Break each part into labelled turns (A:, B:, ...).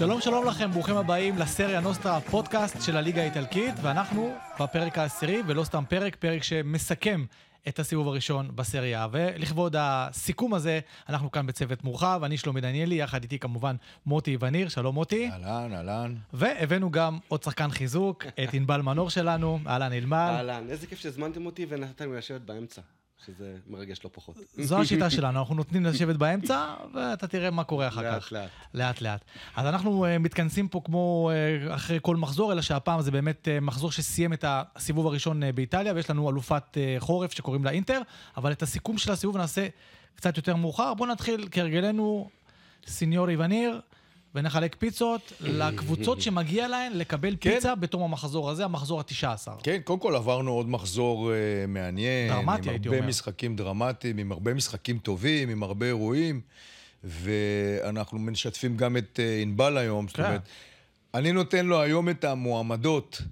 A: שלום שלום לכם, ברוכים הבאים לסריה נוסטרה, הפודקאסט של הליגה האיטלקית, ואנחנו בפרק העשירי, ולא סתם פרק, פרק שמסכם את הסיבוב הראשון בסריה. ולכבוד הסיכום הזה, אנחנו כאן בצוות מורחב, אני שלומי דניאלי, יחד איתי כמובן מוטי וניר, שלום מוטי.
B: אהלן, אהלן.
A: והבאנו גם עוד שחקן חיזוק, את ענבל מנור שלנו, אהלן ענבל.
C: אהלן, איזה כיף שהזמנתם אותי ונתתם לי לשבת באמצע. שזה מרגש לא פחות.
A: זו השיטה שלנו, אנחנו נותנים לשבת באמצע, ואתה תראה מה קורה אחר
C: לאט,
A: כך.
C: לאט.
A: לאט לאט. אז אנחנו uh, מתכנסים פה כמו uh, אחרי כל מחזור, אלא שהפעם זה באמת uh, מחזור שסיים את הסיבוב הראשון uh, באיטליה, ויש לנו אלופת uh, חורף שקוראים לה אינטר, אבל את הסיכום של הסיבוב נעשה קצת יותר מאוחר. בואו נתחיל כהרגלנו, סיניורי וניר. ונחלק פיצות לקבוצות שמגיע להן לקבל
B: כן.
A: פיצה בתום המחזור הזה, המחזור התשע עשר.
B: כן, קודם כל עברנו עוד מחזור uh, מעניין.
A: דרמטי, הייתי
B: עם הרבה
A: אומר.
B: משחקים דרמטיים, עם הרבה משחקים טובים, עם הרבה אירועים, ואנחנו משתפים גם את uh, ענבל היום. זאת
A: כן.
B: אומרת, אני נותן לו היום את המועמדות.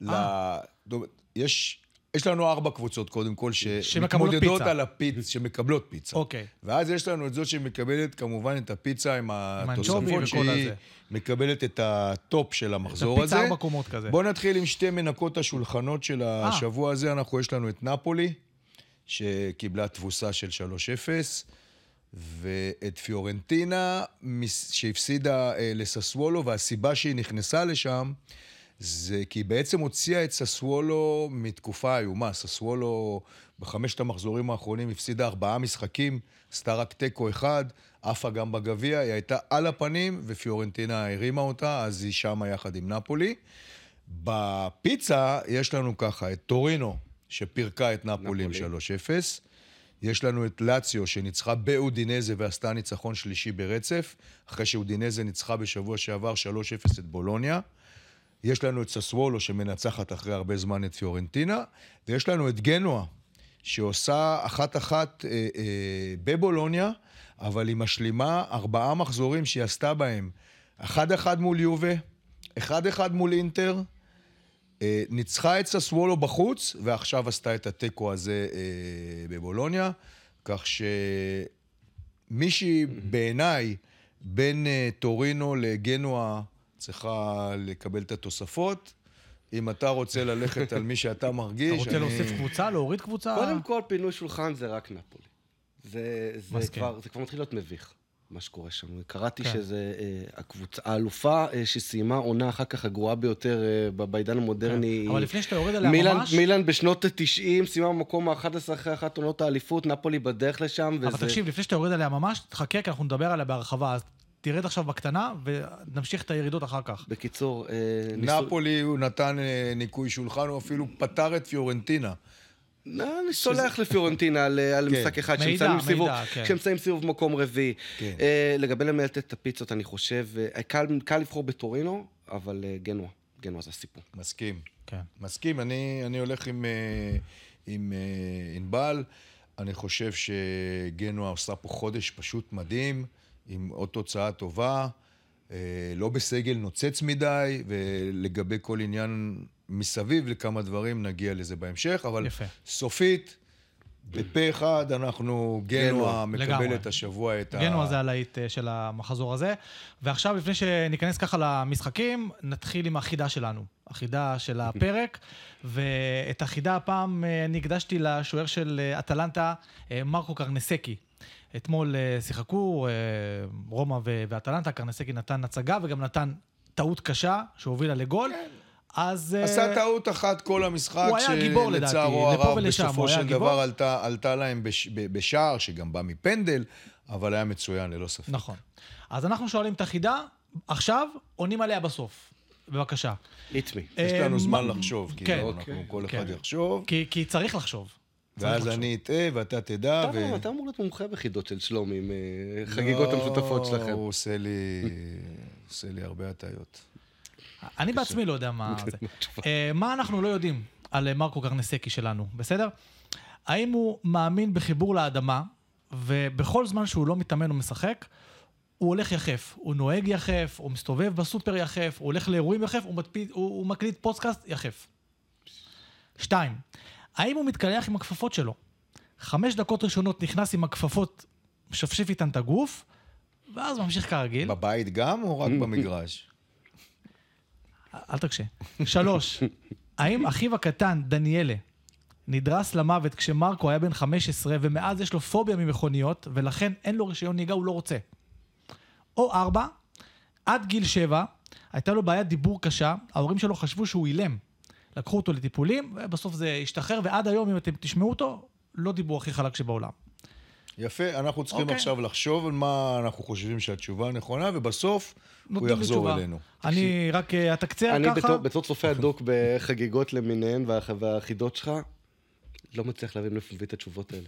B: ל...
A: אה.
B: זאת אומרת, יש... יש לנו ארבע קבוצות, קודם כל, שמתמודדות. על הפיצה, שמקבלות פיצה.
A: אוקיי.
B: ואז יש לנו את זאת שמקבלת כמובן את הפיצה עם התוספות, שהיא. מקבלת את הטופ של המחזור הזה.
A: הפיצה ארבע קומות כזה.
B: בואו נתחיל עם שתי מנקות השולחנות של השבוע הזה. אנחנו, יש לנו את נפולי, שקיבלה תבוסה של 3-0, ואת פיורנטינה, שהפסידה אה, לססוולו, והסיבה שהיא נכנסה לשם, זה כי היא בעצם הוציאה את ססוולו מתקופה איומה. ססוולו בחמשת המחזורים האחרונים הפסידה ארבעה משחקים, עשתה רק תיקו אחד, עפה גם בגביע, היא הייתה על הפנים, ופיורנטינה הרימה אותה, אז היא שמה יחד עם נפולי. בפיצה יש לנו ככה את טורינו, שפירקה את נפולי
C: נפולי.
B: 3-0. יש לנו את לאציו, שניצחה באודינזה ועשתה ניצחון שלישי ברצף, אחרי שאודינזה ניצחה בשבוע שעבר 3-0 את בולוניה. יש לנו את ססוולו, שמנצחת אחרי הרבה זמן את פיורנטינה, ויש לנו את גנואה, שעושה אחת-אחת אה, אה, בבולוניה, אבל היא משלימה ארבעה מחזורים שהיא עשתה בהם. אחד-אחד מול יובה, אחד-אחד מול אינטר, אה, ניצחה את ססוולו בחוץ, ועכשיו עשתה את התיקו הזה אה, בבולוניה, כך שמישהי בעיניי בין אה, טורינו לגנואה צריכה לקבל את התוספות. אם אתה רוצה ללכת על מי שאתה מרגיש,
A: אתה רוצה
B: אני-
A: להוסיף קבוצה, להוריד קבוצה?
C: קודם כל, פינוי שולחן זה רק נפולי. זה, זה,
A: מסכים.
C: כבר, זה כבר מתחיל להיות מביך, מה שקורה שם. קראתי
A: כן.
C: שזה אה, הקבוצה, האלופה אה, שסיימה עונה אחר כך הגרועה ביותר אה, בעידן המודרני.
A: כן. אבל לפני שאתה יורד עליה
C: מילאן,
A: ממש-
C: מילאן בשנות ה-90 סיימה במקום ה-11 אחרי אחת עונות האליפות, נפולי בדרך לשם, וזה...
A: אבל תקשיב, לפני שאתה יורד עליה ממש, תחכה, כי אנחנו נדבר עליה בהרחבה. אז תרד עכשיו בקטנה, ונמשיך את הירידות אחר כך.
C: בקיצור, אה, ניסו-
B: נפולי הוא נתן אה, ניקוי שולחן, הוא אפילו פתר את פיורנטינה.
C: אני סולח לפיורנטינה על, על
B: כן.
C: משחק אחד, סיבוב,
A: מידע, כן.
C: שמסיימים סיבוב מקום רביעי.
B: כן.
C: אה, לגבי למלט את הפיצות, אני חושב, אה, קל, לבחור בטורינו, אבל אה, גנואה, גנואה זה הסיפור.
B: מסכים.
A: כן.
B: מסכים, אני, אני הולך עם, אה, אה, ענבל. אני חושב שגנואה עושה פה חודש פשוט מדהים, עם עוד תוצאה טובה, אה, לא בסגל נוצץ מדי, ולגבי כל עניין מסביב לכמה דברים, נגיע לזה בהמשך, אבל
A: יפה.
B: סופית, בפה אחד, אנחנו,
A: לגמרי.
B: מקבלת השבוע את ה...
A: גנוע זה הלהיט אה, של המחזור הזה. ועכשיו, לפני שניכנס ככה למשחקים, נתחיל עם החידה שלנו. החידה של הפרק, ואת החידה הפעם אה, אני הקדשתי לשוער של אטלנטה, מרקו קרנסקי. אתמול אה, שיחקו אה, רומא ו- ואטלנטה, קרנסקי נתן הצגה וגם נתן טעות קשה שהובילה לגול. אז... אה,
B: עשה טעות אחת כל המשחק,
A: הוא היה גיבור לדעתי,
B: שלצערו
A: לפה
B: הרב
A: ולשם,
B: בסופו של
A: גיבור.
B: דבר עלתה, עלתה להם בש, ב- בשער, שגם בא מפנדל, אבל היה מצוין ללא ספק.
A: נכון. אז אנחנו שואלים את החידה, עכשיו עונים עליה בסוף. בבקשה.
C: Me.
B: יש לנו זמן לחשוב, כי
A: כן.
C: אוקיי.
B: אנחנו, כל
A: כן.
B: אחד יחשוב,
A: כי, כי צריך לחשוב.
B: ואז. אני אטעה ואתה תדע.
C: אתה,
B: ו...
C: אתה אמור להיות מומחה בחידות של שלומי, עם אה, חגיגות המשותפות
B: לא,
C: שלכם.
B: הוא עושה לי, עושה לי הרבה הטעיות.
A: אני בעצמי לא יודע מה זה. אה, מה אנחנו לא יודעים על אה, מרקו קרנסקי שלנו, בסדר? האם הוא מאמין בחיבור לאדמה, ובכל זמן שהוא לא מתאמן או משחק, הוא הולך יחף. הוא נוהג יחף, הוא מסתובב בסופר יחף, הוא הולך לאירועים יחף, הוא, מדפיד, הוא, הוא מקליט פודקאסט יחף. שתיים, האם הוא מתקלח עם הכפפות שלו? חמש דקות ראשונות נכנס עם הכפפות, משפשף איתן את הגוף, ואז ממשיך כרגיל.
B: בבית גם או רק במגרש?
A: אל תקשה. שלוש, האם אחיו הקטן, דניאלה, נדרס למוות כשמרקו היה בן 15 ומאז יש לו פוביה ממכוניות ולכן אין לו רישיון נהיגה, הוא לא רוצה? או ארבע, עד גיל שבע הייתה לו בעיית דיבור קשה, ההורים שלו חשבו שהוא אילם. לקחו אותו לטיפולים, ובסוף זה השתחרר, ועד היום, אם אתם תשמעו אותו, לא דיבור הכי חלק שבעולם.
B: יפה, אנחנו צריכים
A: אוקיי.
B: עכשיו לחשוב על מה אנחנו חושבים שהתשובה הנכונה, ובסוף הוא יחזור
A: תשובה.
B: אלינו.
A: אני רק אה, אתקצר
C: אני
A: ככה.
C: בתור- בתור צופה הדוק בחגיגות למיניהן והח- והחידות שלך, לא מצליח להבין מאיפה מביא את התשובות האלה.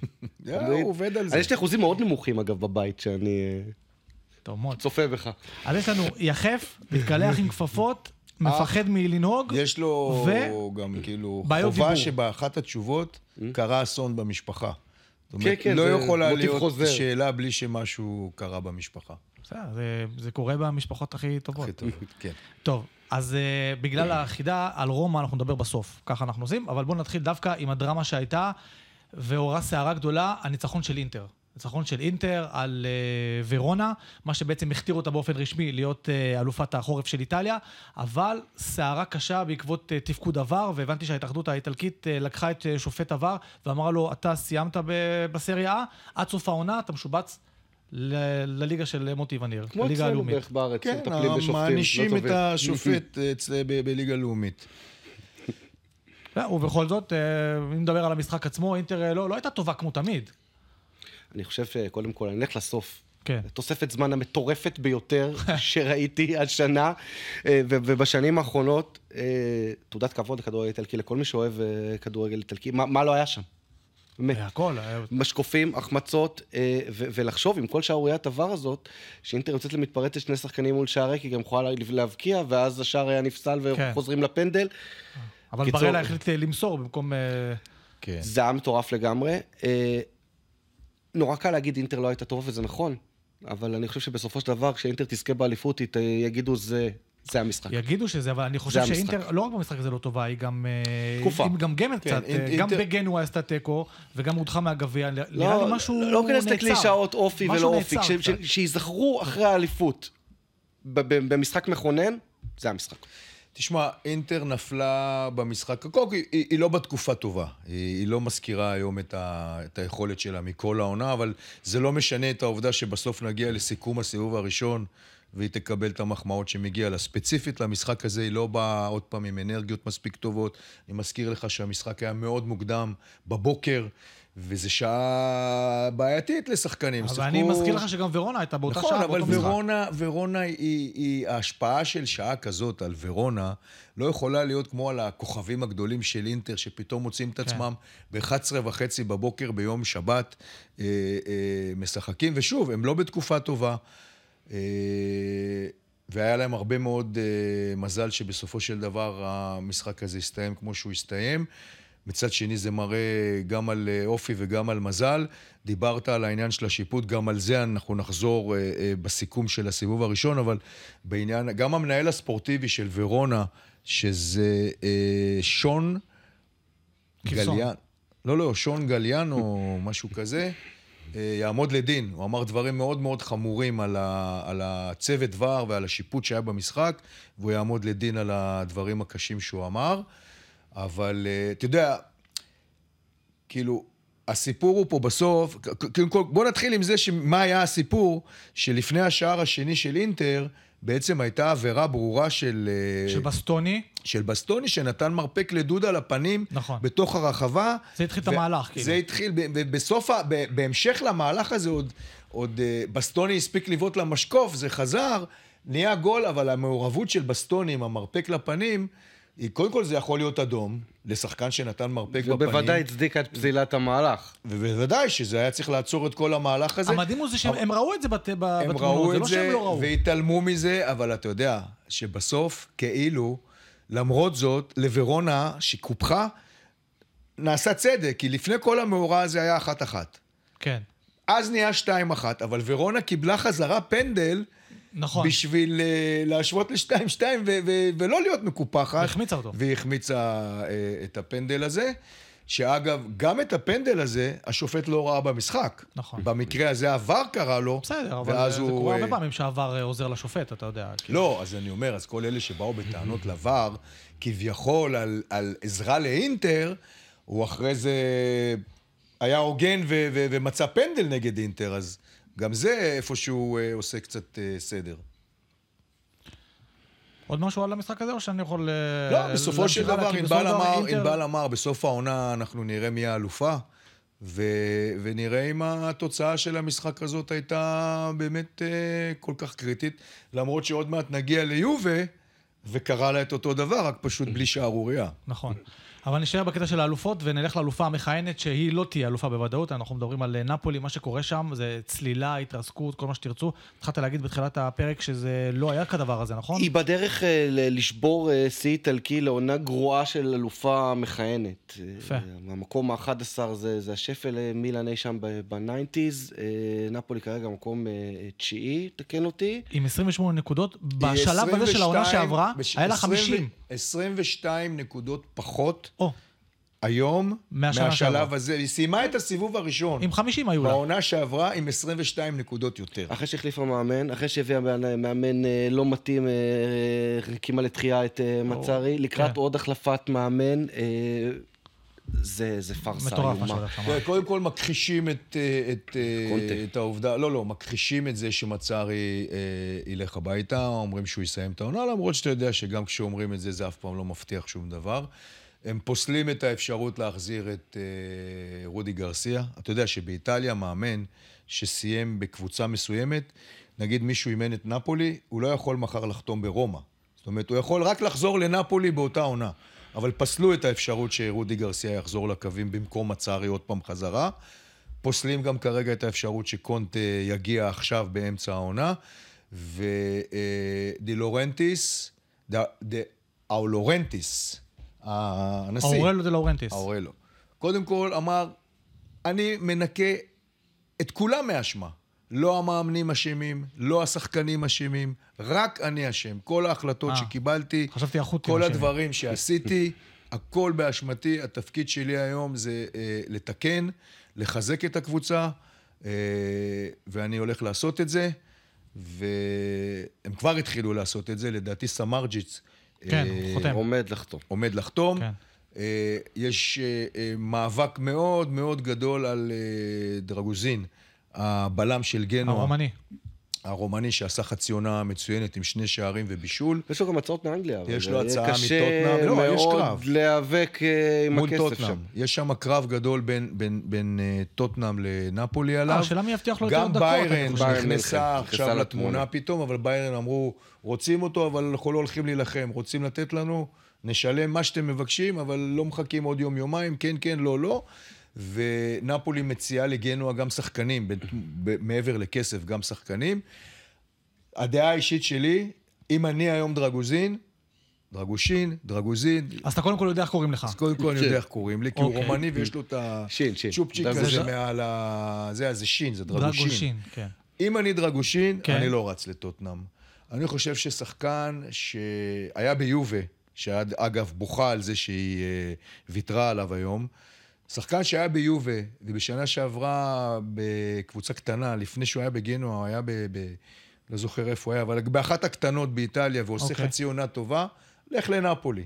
B: הוא עובד על זה.
C: יש לי אחוזים מאוד נמוכים, אגב, בבית, שאני אה,
A: טוב מאוד.
C: צופה בך.
A: אז יש לנו יחף, מתקלח עם כפפות, מפחד מלנהוג.
B: יש לו
A: ו-
B: גם כאילו
A: בעיות
B: חובה
A: דיבור.
B: שבאחת התשובות קרה אסון במשפחה. זאת אומרת,
C: כן, כן,
B: לא
C: זה
B: יכולה
C: מוטיב
B: להיות
C: חוזר.
B: שאלה בלי שמשהו קרה במשפחה.
A: בסדר, זה- זה קורה במשפחות הכי טובות.
B: הכי טוב, כן.
A: טוב, אז uh, בגלל החידה על רומא אנחנו נדבר בסוף, ככה אנחנו עושים, אבל בואו נתחיל דווקא עם הדרמה שהייתה, ועוררה סערה גדולה, הניצחון של אינטר. ניצחון של אינטר על uh, ורונה, מה שבעצם הכתיר אותה באופן רשמי להיות uh, אלופת החורף של איטליה, אבל סערה קשה בעקבות uh, תפקוד עבר, והבנתי שההתאחדות האיטלקית uh, לקחה את uh, שופט עבר ואמרה לו, אתה סיימת ב- בסריה A, עד סוף העונה אתה משובץ ל- לליגה של מוטי וניר,
C: כמו
A: לליגה
C: אצלנו
A: הלאומית.
C: בערך בארץ,
B: כן,
C: שמטפלים בשופטים. לא
B: מענישים את. השופט אצל- ב- בליגה לאומית.
A: לא, ובכל זאת, אם נדבר על המשחק עצמו, אינטר לא, לא הייתה טובה כמו תמיד.
C: אני חושב שקודם כל, אני אלך לסוף.
A: כן.
C: תוספת זמן המטורפת ביותר שראיתי השנה, אה, ובשנים האחרונות, אה, תעודת כבוד לכדורגל איטלקי, לכל מי שאוהב אה, כדורגל איטלקי, מה, מה לא היה שם? באמת.
A: הכל. אה,
C: משקופים, החמצות, ולחשוב עם כל שערוריית עבר הזאת, שאינטר יוצאת למתפרצת שני שחקנים מול שער ריק, היא גם יכולה לה- להבקיע, ואז השער היה נפסל
A: כן.
C: וחוזרים לפנדל.
A: אבל
C: קיצור-
A: בראלה החליט למסור במקום...
B: כן.
C: זה היה מטורף לגמרי. נורא קל להגיד אינטר לא הייתה טובה, וזה נכון, אבל אני חושב שבסופו של דבר, כשאינטר תזכה באליפות, יגידו זה, זה המשחק.
A: יגידו שזה, אבל אני חושב שאינטר,
C: המשחק.
A: לא רק במשחק הזה לא טובה, היא גם... אה,
C: תקופה.
A: היא מגמגמת
B: כן,
A: קצת.
B: אינ-
A: אה, גם
B: אינטר-
A: בגנוע עשתה תיקו, וגם הודחה מהגביע. נראה
C: לא,
A: לי משהו
C: לא
A: נעצר.
C: לקלישאות אופי ולא
A: משהו
C: אופי, שיזכרו אחרי האליפות במשחק מכונן, זה המשחק.
B: תשמע, אינטר נפלה במשחק, קודם כל, היא, היא לא בתקופה טובה. היא, היא לא מזכירה היום את, ה, את היכולת שלה מכל העונה, אבל זה לא משנה את העובדה שבסוף נגיע לסיכום הסיבוב הראשון, והיא תקבל את המחמאות שמגיע לה. ספציפית למשחק הזה, היא לא באה עוד פעם עם אנרגיות מספיק טובות. אני מזכיר לך שהמשחק היה מאוד מוקדם, בבוקר, וזו שעה בעייתית לשחקנים.
A: אבל
B: שיחקו-
A: אני מזכיר לך שגם ורונה הייתה באותה
B: נכון,
A: שעה,
B: אבל
A: באותו משחק.
B: ורונה, ורונה היא, היא, ההשפעה של שעה כזאת על ורונה לא יכולה להיות כמו על הכוכבים הגדולים של אינטר, שפתאום מוצאים את
A: כן.
B: עצמם ב-11 וחצי בבוקר ביום שבת אה, אה, משחקים, ושוב, הם לא בתקופה טובה. אה, והיה להם הרבה מאוד אה, מזל שבסופו של דבר המשחק הזה הסתיים כמו שהוא הסתיים. מצד שני זה מראה גם על אה, אופי וגם על מזל. דיברת על העניין של השיפוט, גם על זה אנחנו נחזור אה, אה, בסיכום של הסיבוב הראשון, אבל בעניין, גם המנהל הספורטיבי של ורונה, שזה שון. גליאן, לא, לא, שון גליאן או משהו כזה, יעמוד לדין. הוא אמר דברים מאוד מאוד חמורים על, ה, על הצוות ור ועל השיפוט שהיה במשחק, והוא יעמוד לדין על הדברים הקשים שהוא אמר. אבל אה, אתה יודע, כאילו, הסיפור הוא פה בסוף, כל, בוא נתחיל עם זה שמה היה הסיפור, שלפני השער השני של אינטר, בעצם הייתה עבירה ברורה של... אה,
A: של בסטוני,
B: של בסטוני שנתן מרפק לדודה לפנים
A: נכון.
B: בתוך הרחבה.
A: זה התחיל את המהלך, כאילו.
B: זה התחיל, ב- ב- בסוף, ה- ב- בהמשך למהלך הזה עוד, עוד אה, בסטוני הספיק לבעוט למשקוף, זה חזר, נהיה גול, אבל המעורבות של בסטוני עם המרפק לפנים, קודם כל זה יכול להיות אדום, לשחקן שנתן מרפק בפנים.
C: ובוודאי הצדיקה את פזילת המהלך.
B: ובוודאי שזה היה צריך לעצור את כל המהלך הזה.
A: המדהים הוא זה שהם הם ראו את זה בת- בתמונות,
B: ראו
A: זה
B: את
A: לא שהם לא ראו.
B: והתעלמו מזה, אבל אתה יודע שבסוף, כאילו, למרות זאת, לוורונה, שקופחה, נעשה צדק, כי לפני כל המאורע הזה היה אחת-אחת.
A: כן,
B: אז נהיה שתיים-אחת, אבל ורונה קיבלה חזרה פנדל
A: נכון.
B: בשביל אה, להשוות לשתיים-שתיים ולא להיות מקופחת.
A: החמיצה אותו.
B: והיא החמיצה אה, את הפנדל הזה. שאגב, גם את הפנדל הזה, השופט לא ראה במשחק.
A: נכון.
B: במקרה הזה עבר קרה לו,
A: בסדר, אבל
B: ואז
A: זה
B: הוא...
A: קורה
B: אה,
A: הרבה פעמים שהעבר אה, עוזר לשופט, אתה יודע. כאילו.
B: לא, אז אני אומר, אז כל אלה שבאו בטענות לבר, כביכול על, על עזרה לאינטר, הוא אחרי זה היה הוגן ומצא פנדל נגד אינטר, אז גם זה איפשהו אה, עושה קצת אה, סדר.
A: עוד משהו על המשחק הזה, או שאני יכול... אה,
B: לא, בסופו של? דבר, ענבל אמר,
A: אינטר-
B: אמר, בסוף העונה אנחנו נראה מי האלופה, ו- ונראה אם התוצאה של המשחק הזאת הייתה באמת אה, כל כך קריטית, למרות שעוד מעט נגיע ליובה, וקרה לה את אותו דבר, רק פשוט בלי שערורייה.
A: נכון. אבל נשאר בקטע של האלופות ונלך לאלופה המכהנת, שהיא לא תהיה אלופה בוודאות. אנחנו מדברים על אה, נפולי, מה שקורה שם זה צלילה, התרסקות, כל מה שתרצו. התחלת להגיד בתחילת הפרק שזה לא היה כדבר הזה, נכון?
C: היא בדרך אה, לשבור אה, שיא איטלקי לעונה גרועה של אלופה מכהנת.
A: יפה.
C: המקום ה-11 זה, זה השפל של מילאן אי שם ב nineties. נפולי כרגע מקום תשיעי, תקן אותי.
A: עם 28 נקודות, בשלב הזה של העונה
B: 22
A: שעברה, היה לה
B: 20
A: 50.
B: 22 נקודות פחות
A: או,
B: היום, מהשלב. הזה. היא סיימה את הסיבוב הראשון.
A: עם 50 היו לה.
B: בעונה שעברה עם 22 נקודות יותר.
C: אחרי שהחליפה מאמן, אחרי שהביאה מאמן- מאמן אה, לא מתאים, אה, אה, לתחייה את אה, מצרי, לקראת
A: כן.
C: עוד החלפת מאמן, אה, זה זה פארסה
A: מטורף מה
C: איומה.
A: שם.
B: תראה, קודם כל מכחישים את, אה, את, אה. את העובדה, לא, לא, מכחישים את זה שמצרי אה, ילך הביתה, אומרים שהוא יסיים את העונה, למרות שאתה יודע שגם כשאומרים את זה, זה אף פעם לא מבטיח שום דבר. הם פוסלים את האפשרות להחזיר את אה, רודי גרסיה. אתה יודע שבאיטליה מאמן שסיים בקבוצה מסוימת, נגיד מישהו אימן את נפולי, הוא לא יכול מחר לחתום ברומא. זאת אומרת, הוא יכול רק לחזור לנפולי באותה עונה. אבל פסלו את האפשרות שרודי גרסיה יחזור לקווים במקום סארי עוד פעם חזרה. פוסלים גם כרגע את האפשרות שקונטה אה, יגיע עכשיו באמצע העונה. ודה לאורנטיס, האורלורנטיס, הנשיא,
A: אורליו דה לאורנטיס.
B: האורליו, קודם כל אמר, אני מנקה את כולם מאשמה. לא המאמנים אשמים, לא השחקנים אשמים, רק אני אשם. כל ההחלטות
A: אה,
B: שקיבלתי,
A: חשבתי החות'ים
B: כל
A: אשמים.
B: הדברים שעשיתי, הכל באשמתי. התפקיד שלי היום זה אה, לתקן, לחזק את הקבוצה, אה, ואני הולך לעשות את זה. והם כבר התחילו לעשות את זה, לדעתי סמרג'יץ
A: כן,
B: אה,
A: חותם.
C: עומד לחתום.
B: עומד לחתום.
A: כן.
B: אה, יש אה, אה, מאבק מאוד מאוד גדול על אה, דרגוזין, הבלם של גנוע,
A: הרומני.
B: הרומני שעשה חצי עונה מצוינת עם שני שערים ובישול.
C: יש לו גם הצעות מאנגליה.
B: יש לו הצעה מטוטנהאם. לא, יש
C: קשה
B: קרב.
C: מאוד להיאבק אה, עם
B: מול
C: הכסף שם.
B: יש שם קרב גדול בין, בין, בין אה, טוטנאם לנפולי עליו.
A: אה, השאלה מי יבטיח לו יותר
B: גם
A: דקות, אני
B: ביירן נכנסה עכשיו לתמונה. פתאום, אבל ביירן אמרו, רוצים אותו, אבל אנחנו לא הולכים להילחם. רוצים לתת לנו, נשלם מה שאתם מבקשים, אבל לא מחכים עוד יום-יומיים, כן, כן, לא, לא. ונפולי מציעה לגנוע גם שחקנים, ב- ב- מעבר לכסף, גם שחקנים. הדעה האישית שלי, אם אני היום דרגוזין, דרגושין, דרגוזין,
A: אז אתה קודם כל יודע איך קוראים לך.
B: אז קודם כל אני יודע איך קוראים לי, כי הוא
A: אוקיי.
B: רומני ויש לו את
C: שין, שין.
B: הצ'ופצ'יק
C: זה-
B: הזה
A: זה-
B: מעל ה... זה, זה שין, זה דרגושין.
A: דרגושין, כן.
B: אם אני דרגושין,
A: כן.
B: אני לא רץ לטוטנאם. אני חושב ששחקן שהיה ביובה, שאגב בוכה על זה שהיא אה, ויתרה עליו היום, שחקן שהיה ביובה, ובשנה שעברה בקבוצה קטנה, לפני שהוא היה בגנואה, הוא היה ב... ב לא זוכר איפה הוא היה, אבל באחת הקטנות באיטליה, ועושה
A: אוקיי.
B: חצי עונה טובה, לך לנפולי.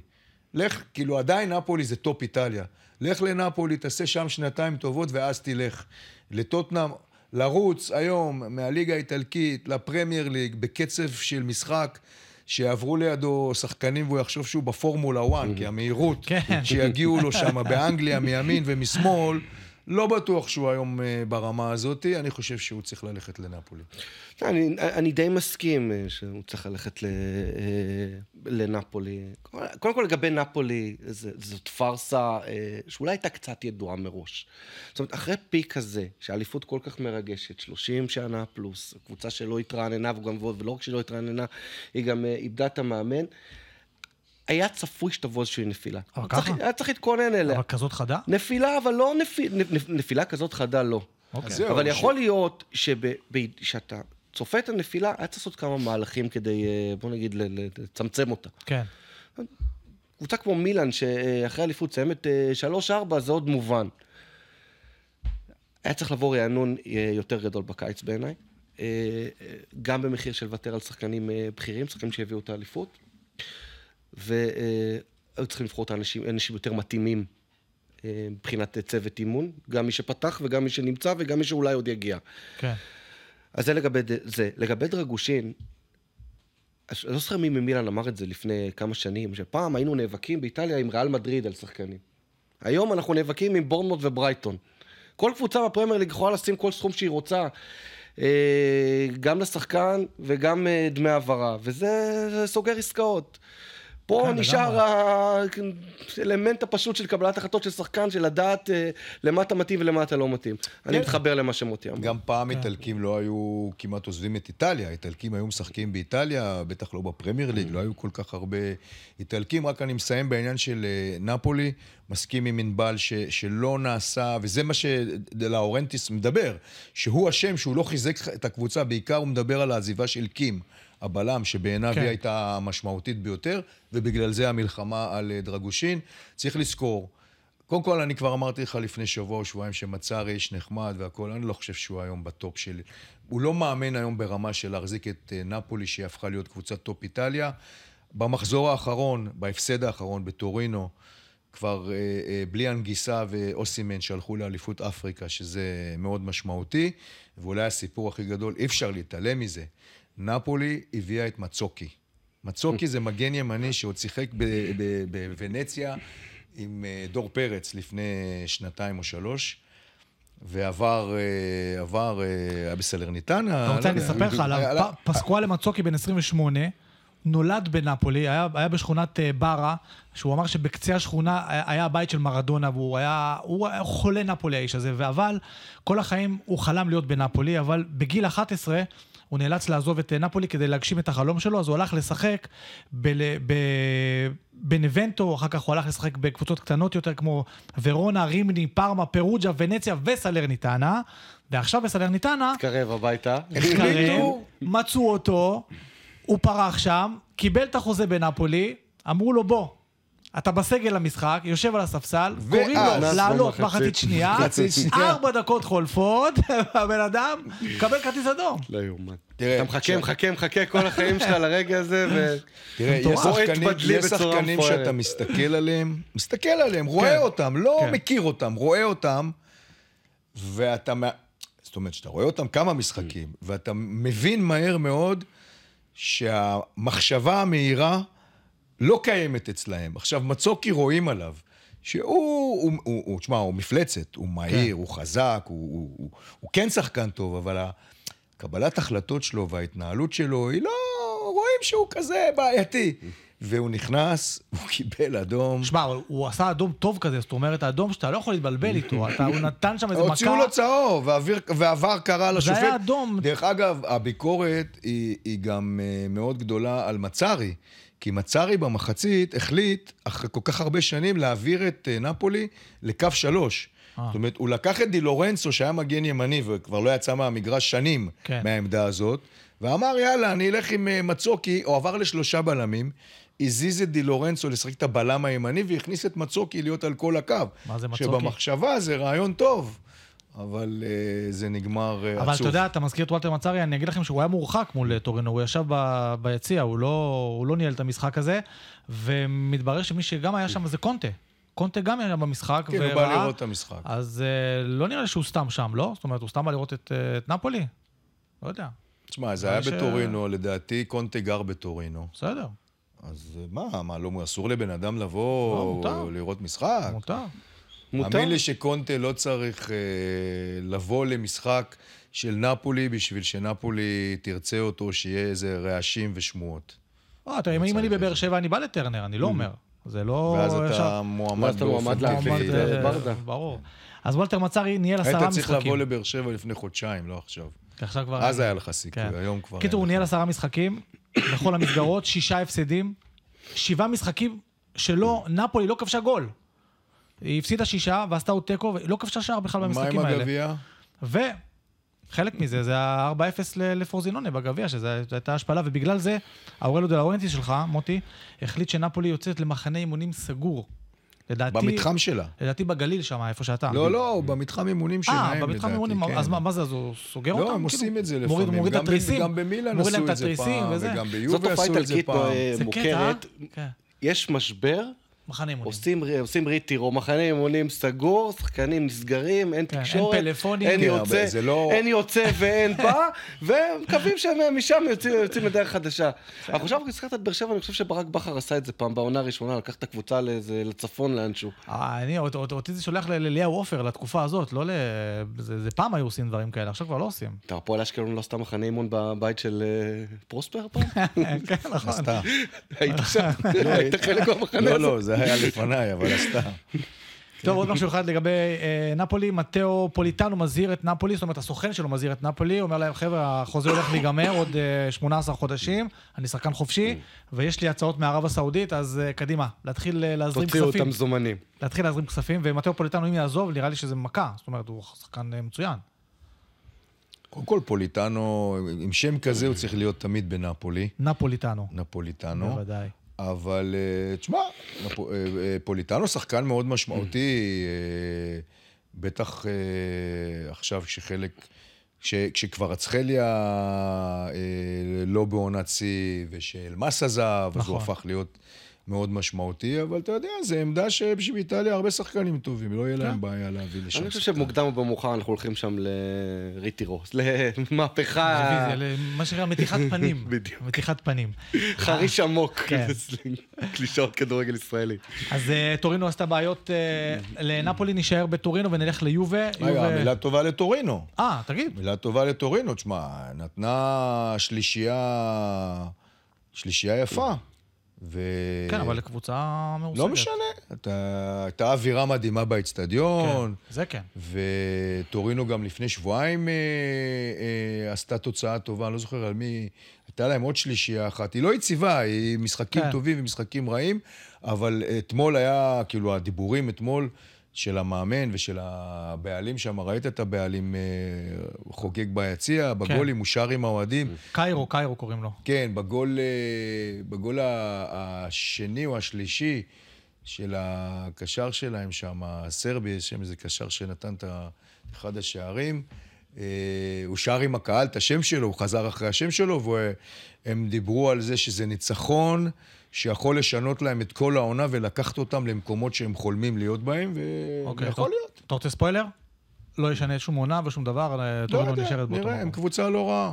B: לך, כאילו עדיין נפולי זה טופ איטליה. לך לנפולי, תעשה שם שנתיים טובות, ואז תלך. לטוטנאם, לרוץ היום מהליגה האיטלקית לפרמייר ליג בקצב של משחק. שיעברו לידו שחקנים והוא יחשוב שהוא בפורמולה 1, כי המהירות
A: כן.
B: שיגיעו לו שם באנגליה מימין ומשמאל, לא בטוח שהוא היום אה, ברמה הזאת, אני חושב שהוא צריך ללכת לנפולי.
C: אני, אני די מסכים אה, שהוא צריך ללכת ל, אה, לנפולי. קודם כל לגבי נפולי, זאת פארסה שאולי הייתה קצת ידועה מראש. זאת אומרת, אחרי פיק כזה, שהאליפות כל כך מרגשת, 30 שנה פלוס, קבוצה שלא התרעננה, וגם, ולא רק שלא התרעננה, היא גם איבדה את המאמן. היה צפוי שתבוא איזושהי נפילה.
A: אבל
C: צריך-
A: ככה?
C: היה צריך להתכונן אליה.
A: אבל כזאת חדה?
C: נפילה, אבל לא נפילה, נפילה כזאת חדה, לא.
A: אוקיי.
C: אבל
B: ש-
C: יכול להיות שב- ב- שאתה צופה את הנפילה, היה צריך לעשות כמה מהלכים כדי, אה, בוא נגיד, לצמצם אותה.
A: כן.
C: קבוצה כמו מילאן, שאחרי אליפות מסיימת אה, 3-4, זה עוד מובן. היה צריך לבוא רענון אה, יותר גדול בקיץ בעיניי. אה, אה, גם במחיר של לוותר על שחקנים אה, בכירים, שחקנים שהביאו את האליפות. והיו צריכים לבחור את האנשים, אנשים יותר מתאימים אה, מבחינת צוות אימון. גם מי שפתח וגם מי שנמצא וגם מי שאולי עוד יגיע.
A: כן.
C: אז זה לגבי זה. לגבי דרגושין, אני לא זוכר מי ממילן אמר את זה לפני כמה שנים, שפעם היינו נאבקים באיטליה עם ריאל מדריד על שחקנים. היום אנחנו נאבקים עם בורנמוט וברייטון. כל קבוצה בפרמייר ליג יכולה לשים כל סכום שהיא רוצה, אה, גם לשחקן וגם אה, דמי העברה, וזה זה סוגר עסקאות. פה
A: כן,
C: נשאר האלמנט הפשוט של קבלת החלטות של שחקן, של לדעת אה, למה אתה מתאים ולמה אתה לא מתאים. אני
A: כן.
C: מתחבר למה שמוטי אמר.
B: גם פעם איטלקים לא היו כמעט עוזבים את איטליה, איטלקים היו משחקים באיטליה, בטח לא בפרמייר ליג, לא היו כל כך הרבה איטלקים. רק אני מסיים בעניין של אה, נפולי, מסכים עם ענבל ש, שלא נעשה, וזה מה שדלאורנטיס מדבר, שהוא אשם שהוא לא חיזק את הקבוצה, בעיקר הוא מדבר על העזיבה של קים. הבלם, שבעיניו
A: כן.
B: היא הייתה המשמעותית ביותר, ובגלל זה המלחמה על אה, דרגושין. צריך לזכור, קודם כל, אני כבר אמרתי לך לפני שבוע או שבועיים שמצארי איש נחמד והכול, אני לא חושב שהוא היום בטופ של... הוא לא מאמן היום ברמה של להחזיק את אה, נפולי, שהיא הפכה להיות קבוצת טופ איטליה. במחזור האחרון, בהפסד האחרון בטורינו, כבר אה, אה, בלי אנגיסה ואוסימן שהלכו לאליפות אפריקה, שזה מאוד משמעותי, ואולי הסיפור הכי גדול, אי אפשר להתעלם מזה. נפולי הביאה את מאצוקי. מצוקי זה מגן ימני שעוד שיחק בוונציה עם אה, דור פרץ לפני שנתיים או שלוש, ועבר, אה, עבר, אה, היה בסלרניטנה.
A: אתה רוצה,
B: לא
A: אני. אספר לך עליו. פסקואלה מצוקי בן 28, נולד בנפולי, היה, היה בשכונת אה, ברה, שהוא אמר שבקצה השכונה היה היה הבית של מרדונה, והוא היה, הוא היה חולה נפולי האיש הזה, אבל כל החיים הוא חלם להיות בנפולי, אבל בגיל 11 הוא נאלץ לעזוב את אה, נפולי כדי להגשים את החלום שלו, אז הוא הלך לשחק בנבנטו, אחר כך הוא הלך לשחק בקבוצות קטנות יותר כמו ורונה, רימני, פארמה, פירוג'ה, ונציה וסלרניטנה, ועכשיו בסלרניטנה
C: תתקרב הביתה.
A: התקרב, מצאו אותו, הוא פרח שם, קיבל את החוזה בנפולי, אמרו לו בוא, אתה בסגל המשחק, יושב על הספסל, קוראים לו לעלות. מחצית שנייה. ארבע דקות חולפות, והבן אדם מקבל כרטיס אדום.
C: לא יאומן.
B: תראה,
C: אתה מחכה, מחכה, מחכה כל החיים שלך לרגע הזה, ו...
B: תראה, יש. שחקנים. שאתה מסתכל עליהם, מסתכל עליהם, רואה אותם, לא
A: כן.
B: מכיר אותם, רואה אותם, ואתה... זאת אומרת, שאתה רואה אותם כמה משחקים, ואתה מבין מהר מאוד שהמחשבה המהירה לא קיימת אצלהם. עכשיו, מצוקי רואים עליו. שהוא, הוא, הוא, הוא, תשמע, הוא מפלצת, הוא מהיר,
A: כן.
B: הוא חזק, הוא, הוא, הוא, הוא כן שחקן טוב, אבל הקבלת החלטות שלו וההתנהלות שלו, היא לא... רואים שהוא כזה בעייתי. והוא נכנס, הוא קיבל אדום.
A: שמע, אבל הוא עשה אדום טוב כזה, זאת אומרת, האדום שאתה לא יכול להתבלבל איתו, אתה- הוא נתן שם איזה
B: הוציאו
A: מכה,
B: לו צהוב, ועבר קרה לשופט.
A: היה אדום.
B: דרך אגב, הביקורת היא, היא גם אה, מאוד גדולה על מצארי. כי מצארי במחצית החליט, אחרי כל כך הרבה שנים, להעביר את אה, נפולי לקו שלוש.
A: אה.
B: זאת אומרת, הוא לקח את די לורנצו, שהיה מגן ימני וכבר לא יצא מהמגרש שנים
A: כן.
B: מהעמדה הזאת, ואמר, יאללה, אני אלך עם אה, מצוקי, הוא עבר לשלושה בלמים, הזיז את די לורנצו לשחק את הבלם הימני, והכניס את מצוקי להיות על כל הקו.
A: מה זה מצוקי?
B: שבמחשבה זה רעיון טוב, אבל אה, זה נגמר אה, עצוב.
A: אבל אתה יודע, אתה מזכיר את וולטר מצארי, אני אגיד לכם שהוא היה מורחק מול טורינו, הוא ישב ב- ביציע, הוא לא, הוא לא ניהל את המשחק הזה, ומתברר שמי שגם היה שם זה קונטה. קונטה גם היה במשחק,
B: כן, הוא בא לראות את המשחק.
A: אז אה, לא נראה לי שהוא סתם שם, לא? זאת אומרת, הוא סתם בא לראות את, אה, את נפולי? לא יודע,
B: תשמע, זה היה
A: ש-
B: בטורינו, לדעתי קונטה גר בטורינו.
A: בסדר,
B: אז אה, מה, מה, לא, אסור לבן אדם
A: לא,
B: לבוא
A: מותר.
B: לראות משחק?
A: מותר.
C: מותר.
B: תאמין לי שקונטה לא צריך אה, לבוא למשחק של נפולי בשביל שנפולי תרצה אותו, שיהיה איזה רעשים ושמועות.
A: לא, אתה, אם אם אני בבאר שבע, אני בא לטרנר, אני לא אומר. זה לא...
B: ואז אתה מועמד באופן טבעי.
A: אה,
C: ברדה.
A: ברור. אז וולטר מצארי ניהל עשרה
B: היית
A: משחקים.
B: צריך לבוא לבאר שבע לפני חודשיים, לא עכשיו.
A: עכשיו כבר...
B: אז היה לך סיכוי,
A: כן.
B: היום כבר...
A: קיצור, הוא ניהל. עשרה משחקים בכל המסגרות, שישה הפסדים, שבעה משחקים שלא, נפולי לא כבשה גול. היא הפסידה שישה ועשתה עוד תיקו, ולא כבשה שער בכלל
B: מה עם
A: במשחקים האלה.
B: הגביע?
A: חלק מזה זה ה-4-0 ל- לפורזינונה בגביע, שזו הייתה השפלה, ובגלל זה, האורלו דה לאורנטיס שלך, מוטי, החליט שנפולי יוצאת למחנה אימונים סגור. לדעתי...
B: במתחם שלה.
A: לדעתי בגליל שם, איפה שאתה.
B: לא, לא, במתחם אימונים שלהם,
A: אה,
B: לדעתי.
A: במתחם אימונים,
B: כן.
A: אז מה, מה זה, אז הוא סוגר אותם?
B: לא, הם
A: כאילו?
B: עושים את זה לפעמים.
A: מוריד את התריסים?
B: גם
A: להם
B: עשו
A: את
B: זה
A: התריסים
B: פעם,
A: וזה.
B: וגם
C: זאת
B: ביובה
C: תופעה
B: עשו את זה
C: איטלקית
B: פעם.
C: אה,
A: זה קטע,
C: מוכרת.
A: כן,
C: יש משבר,
A: מחנה אימונים.
C: עושים, עושים ריטירו, מחנה אימונים סגור, שחקנים נסגרים, אין
A: כן, אין
C: תקשורת,
A: פלאפונים.
C: אין
B: כן,
C: יוצא,
B: לא-
C: אין יוצא ואין בא, ומקווים שהם משם יוצאים, יוצאים לדרך חדשה. אנחנו עכשיו הזכרת את באר שבע, אני חושב שברק בכר עשה את זה פעם בעונה הראשונה, לקח את הקבוצה לאיזה- לצפון לאנשהו.
A: אה, אני, אות- אות- אותי זה שולח ל- לאליהו עופר לתקופה הזאת, לא ל... זה, זה פעם היו עושים דברים כאלה, עכשיו כבר לא עושים.
C: אתה הפועל אשקלון לא עשתה מחנה אימון בבית של אה, פרוספר פעם?
A: כן, נכון.
B: עשתה.
C: היית שם, היית חלק מהמחנה
B: לא,
C: הזה.
B: לא, זה היה לפניי, אבל עשתה.
A: טוב, עוד משהו אחד לגבי אה, נפולי, מתאו פוליטנו מזהיר את נפולי, זאת אומרת, הסוכן שלו מזהיר את נפולי, אומר להם, חבר'ה, החוזה הולך להיגמר עוד אה, 18 חודשים, אני שחקן חופשי, ויש לי הצעות מערב הסעודית, אז אה, קדימה, להתחיל אה, להזרים
C: תוציאו
A: כספים.
C: אותם זומנים.
A: להתחיל להזרים כספים, ומתאו פוליטנו, אם יעזוב, נראה לי שזה מכה. זאת אומרת, הוא שחקן אה, מצוין.
B: קודם כל, פוליטנו, עם שם כזה הוא צריך להיות תמיד בנפולי,
A: נפוליטנו.
B: נפוליטנו.
A: בוודאי.
B: אבל אה, תשמע, אה, אה, פוליטנו שחקן מאוד משמעותי, בטח עכשיו כשחלק, כש- כשכבר אצחליה לא בעונת שיא, ושאלמס עזב, אז
A: נכון.
B: הוא הפך להיות מאוד משמעותי, אבל אתה יודע, זו עמדה שבאיטליה הרבה שחקנים טובים, לא יהיה להם
A: כן.
B: בעיה להביא לשם
C: אני חושב
B: שחקן.
C: שבמוקדם או במאוחר אנחנו הולכים שם לריטירו, למהפכה,
A: מה שנקרא מתיחת פנים.
C: בדיוק.
A: מתיחת פנים.
C: חריש עמוק,
A: כן.
C: קלישאות כדורגל ישראלי.
A: אז אה, טורינו עשתה בעיות אה, לנפולי, נישאר בטורינו ונלך ליובה.
B: רגע, מילה טובה לטורינו.
A: אה, תגיד.
B: מילה טובה לטורינו, תשמע, נתנה שלישייה, שלישייה יפה. ו...
A: כן, אבל לקבוצה מרוסקת.
B: לא משנה, אתה, הייתה אווירה מדהימה באצטדיון,
A: כן, זה כן.
B: וטורינו גם לפני שבועיים אה, אה, עשתה תוצאה טובה, אני לא זוכר על מי, הייתה להם עוד שלישייה אחת. היא לא יציבה, היא משחקים
A: כן.
B: טובים ומשחקים רעים, אבל אתמול היה, כאילו, הדיבורים אתמול של המאמן ושל הבעלים שם, ראית את הבעלים אה, חוגג ביציע, בגולים, הוא שר עם האוהדים.
A: קיירו, קיירו קוראים לו.
B: כן, בגול, אה, בגול השני או השלישי של הקשר שלהם שם, הסרבי, יש שם איזה קשר שנתן את אחד השערים. אה, הוא שר עם הקהל את השם שלו, הוא חזר אחרי השם שלו, והם דיברו על זה שזה ניצחון שיכול לשנות להם את כל העונה ולקחת אותם למקומות שהם חולמים להיות בהם,
A: אוקיי,
B: ויכול
A: אתה-
B: להיות.
A: אתה רוצה ספוילר? לא ישנה שום עונה ושום דבר,
B: לא
A: טורינו
B: יודע,
A: נשארת באותו
B: נראה, הם
A: מקום.
B: קבוצה לא רעה.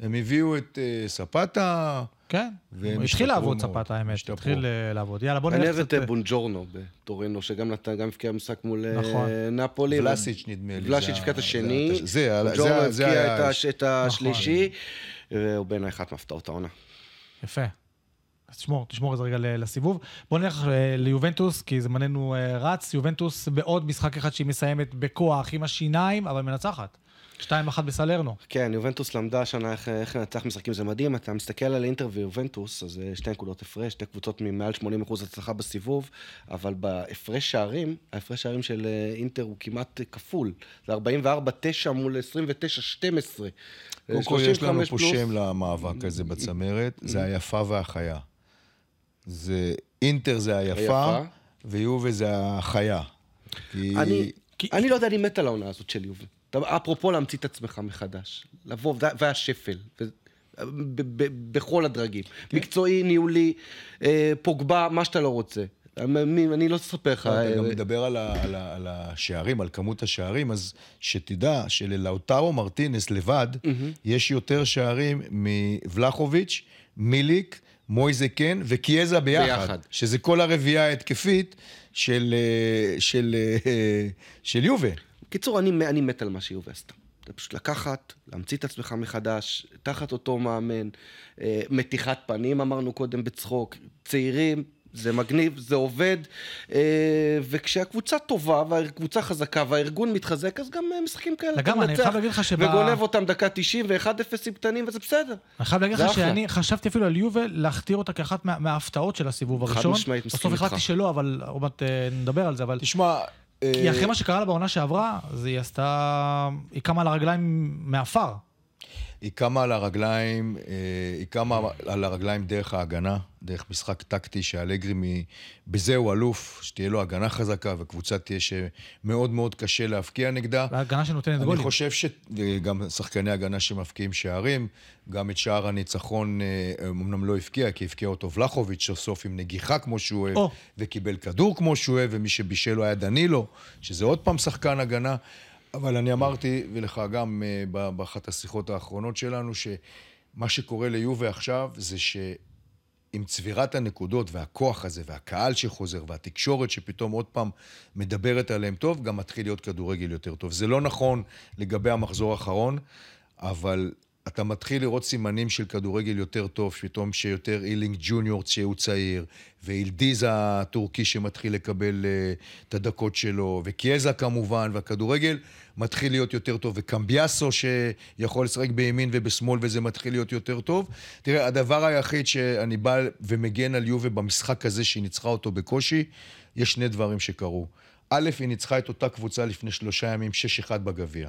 B: הם הביאו את אה, ספטה,
A: כן, הוא התחיל לעבוד ספת האמת,
B: השתפרו.
A: התחיל אה, לעבוד. יאללה, בוא
C: אני
A: נלך
C: אוהב
A: קצת...
C: את אה, בונג'ורנו בטורינו, שגם נתן, גם הבקיע משחק מול אה,
A: נכון.
C: נפולי.
B: ולסיץ' נדמה לי.
C: ולסיץ'
B: זה
C: הבקיע את השני,
B: זה- זה-
C: בונג'ורנו הבקיע את את
A: נכון.
C: השלישי, והוא בעיניי אחת מהפתעות העונה.
A: יפה. אז תשמור, תשמור איזה רגע לסיבוב. בוא נלך אה, ליובנטוס, כי זמננו אה, רץ. יובנטוס בעוד משחק אחד שהיא מסיימת בכוח, עם השיניים, אבל מנצחת. 2-1 בסלרנו.
C: כן, יובנטוס למדה השנה איך, איך לנצח משחקים, זה מדהים. אתה מסתכל על אינטר ויובנטוס, אז אה, שתי נקודות הפרש, שתי קבוצות ממעל 80% הצלחה בסיבוב, אבל בהפרש שערים, ההפרש שערים של אינטר הוא כמעט כפול. זה 44-9 מול 29-12.
B: קודם כל יש לנו
C: 35
B: פה
C: פלוס.
B: שם למאבק הזה בצמרת, זה היפה והחיה. זה, אינטר זה היפה. ויובה זה החיה. כי...
C: אני,
A: כי-
C: אני לא יודע, אני מת על העונה הזאת של יובל. אתה- אפרופו להמציא את עצמך מחדש. לבוא, והשפל. ב- ב- בכל הדרגים.
B: כן.
C: מקצועי, ניהולי, אה, פוגבה, מה שאתה לא רוצה. אני אני לא אספר לך.
B: אתה
C: אה,
B: גם מדבר על, ה, על, ה, על השערים, על כמות השערים, אז שתדע שללאוטרו מרטינס לבד, יש יותר שערים מוולחוביץ', מיליק, מויזקן וקיאזה ביחד,
C: ביחד.
B: שזה כל הרביעייה ההתקפית של, אה, של, אה, של יובה.
C: בקיצור, אני, אני מת על מה שיובל עשתה. זה פשוט לקחת, להמציא את עצמך מחדש, תחת אותו מאמן, אה, מתיחת פנים, אמרנו קודם בצחוק, צעירים, זה מגניב, זה עובד, אה, וכשהקבוצה טובה והקבוצה חזקה והארגון מתחזק, אז גם אה, משחקים כאלה,
A: לגמרי, אני חייב להגיד לך שב-
C: וגונב אותם דקה 90 ו-1-0 עם קטנים, וזה בסדר.
A: אני חייב להגיד לך. שאני חשבתי אפילו על יובל להכתיר אותה כאחת מה- מההפתעות של הסיבוב
C: חד
A: הראשון.
C: משמעית, מסכים
A: בסוף
C: איתך.
A: החלטתי שלא, אבל עוד מעט אה, נדבר על זה, אבל
B: תשמע,
A: כי אחרי מה שקרה לה בעונה שעברה, אז היא עשתה... היא קמה על הרגליים מעפר.
B: היא קמה על הרגליים, היא קמה על הרגליים דרך ההגנה, דרך משחק טקטי שאלגרי, מ... בזה הוא אלוף, שתהיה לו הגנה חזקה וקבוצה תהיה שמאוד מאוד קשה להבקיע נגדה.
A: והגנה שנותנת
B: אני
A: גולים.
B: חושב שגם שחקני הגנה שמבקיעים שערים, גם את שער הניצחון אה, אמנם לא הבקיע, כי הבקיע אותו ולחוביץ' סוף עם נגיחה כמו שהוא אוהב,
A: או.
B: וקיבל כדור כמו שהוא אוהב, ומי שבישל לו היה דנילו, שזה עוד פעם שחקן הגנה. אבל אני אמרתי, ולך גם אה, באחת השיחות האחרונות שלנו, שמה שקורה ליובה עכשיו זה שעם צבירת הנקודות והכוח הזה, והקהל שחוזר, והתקשורת שפתאום עוד פעם מדברת עליהם טוב, גם מתחיל להיות כדורגל יותר טוב. זה לא נכון לגבי המחזור האחרון, אבל אתה מתחיל לראות סימנים של כדורגל יותר טוב, פתאום שיותר אילינג ג'וניור שהוא צעיר, ואילדיז הטורקי שמתחיל לקבל uh, את הדקות שלו, וקיאזה כמובן, והכדורגל מתחיל להיות יותר טוב, וקמביאסו שיכול לשחק בימין ובשמאל וזה מתחיל להיות יותר טוב. תראה, הדבר היחיד שאני בא ומגן על יובה במשחק הזה שהיא ניצחה אותו בקושי, יש שני דברים שקרו. א', היא ניצחה את אותה קבוצה לפני שלושה ימים, 6-1 בגביע.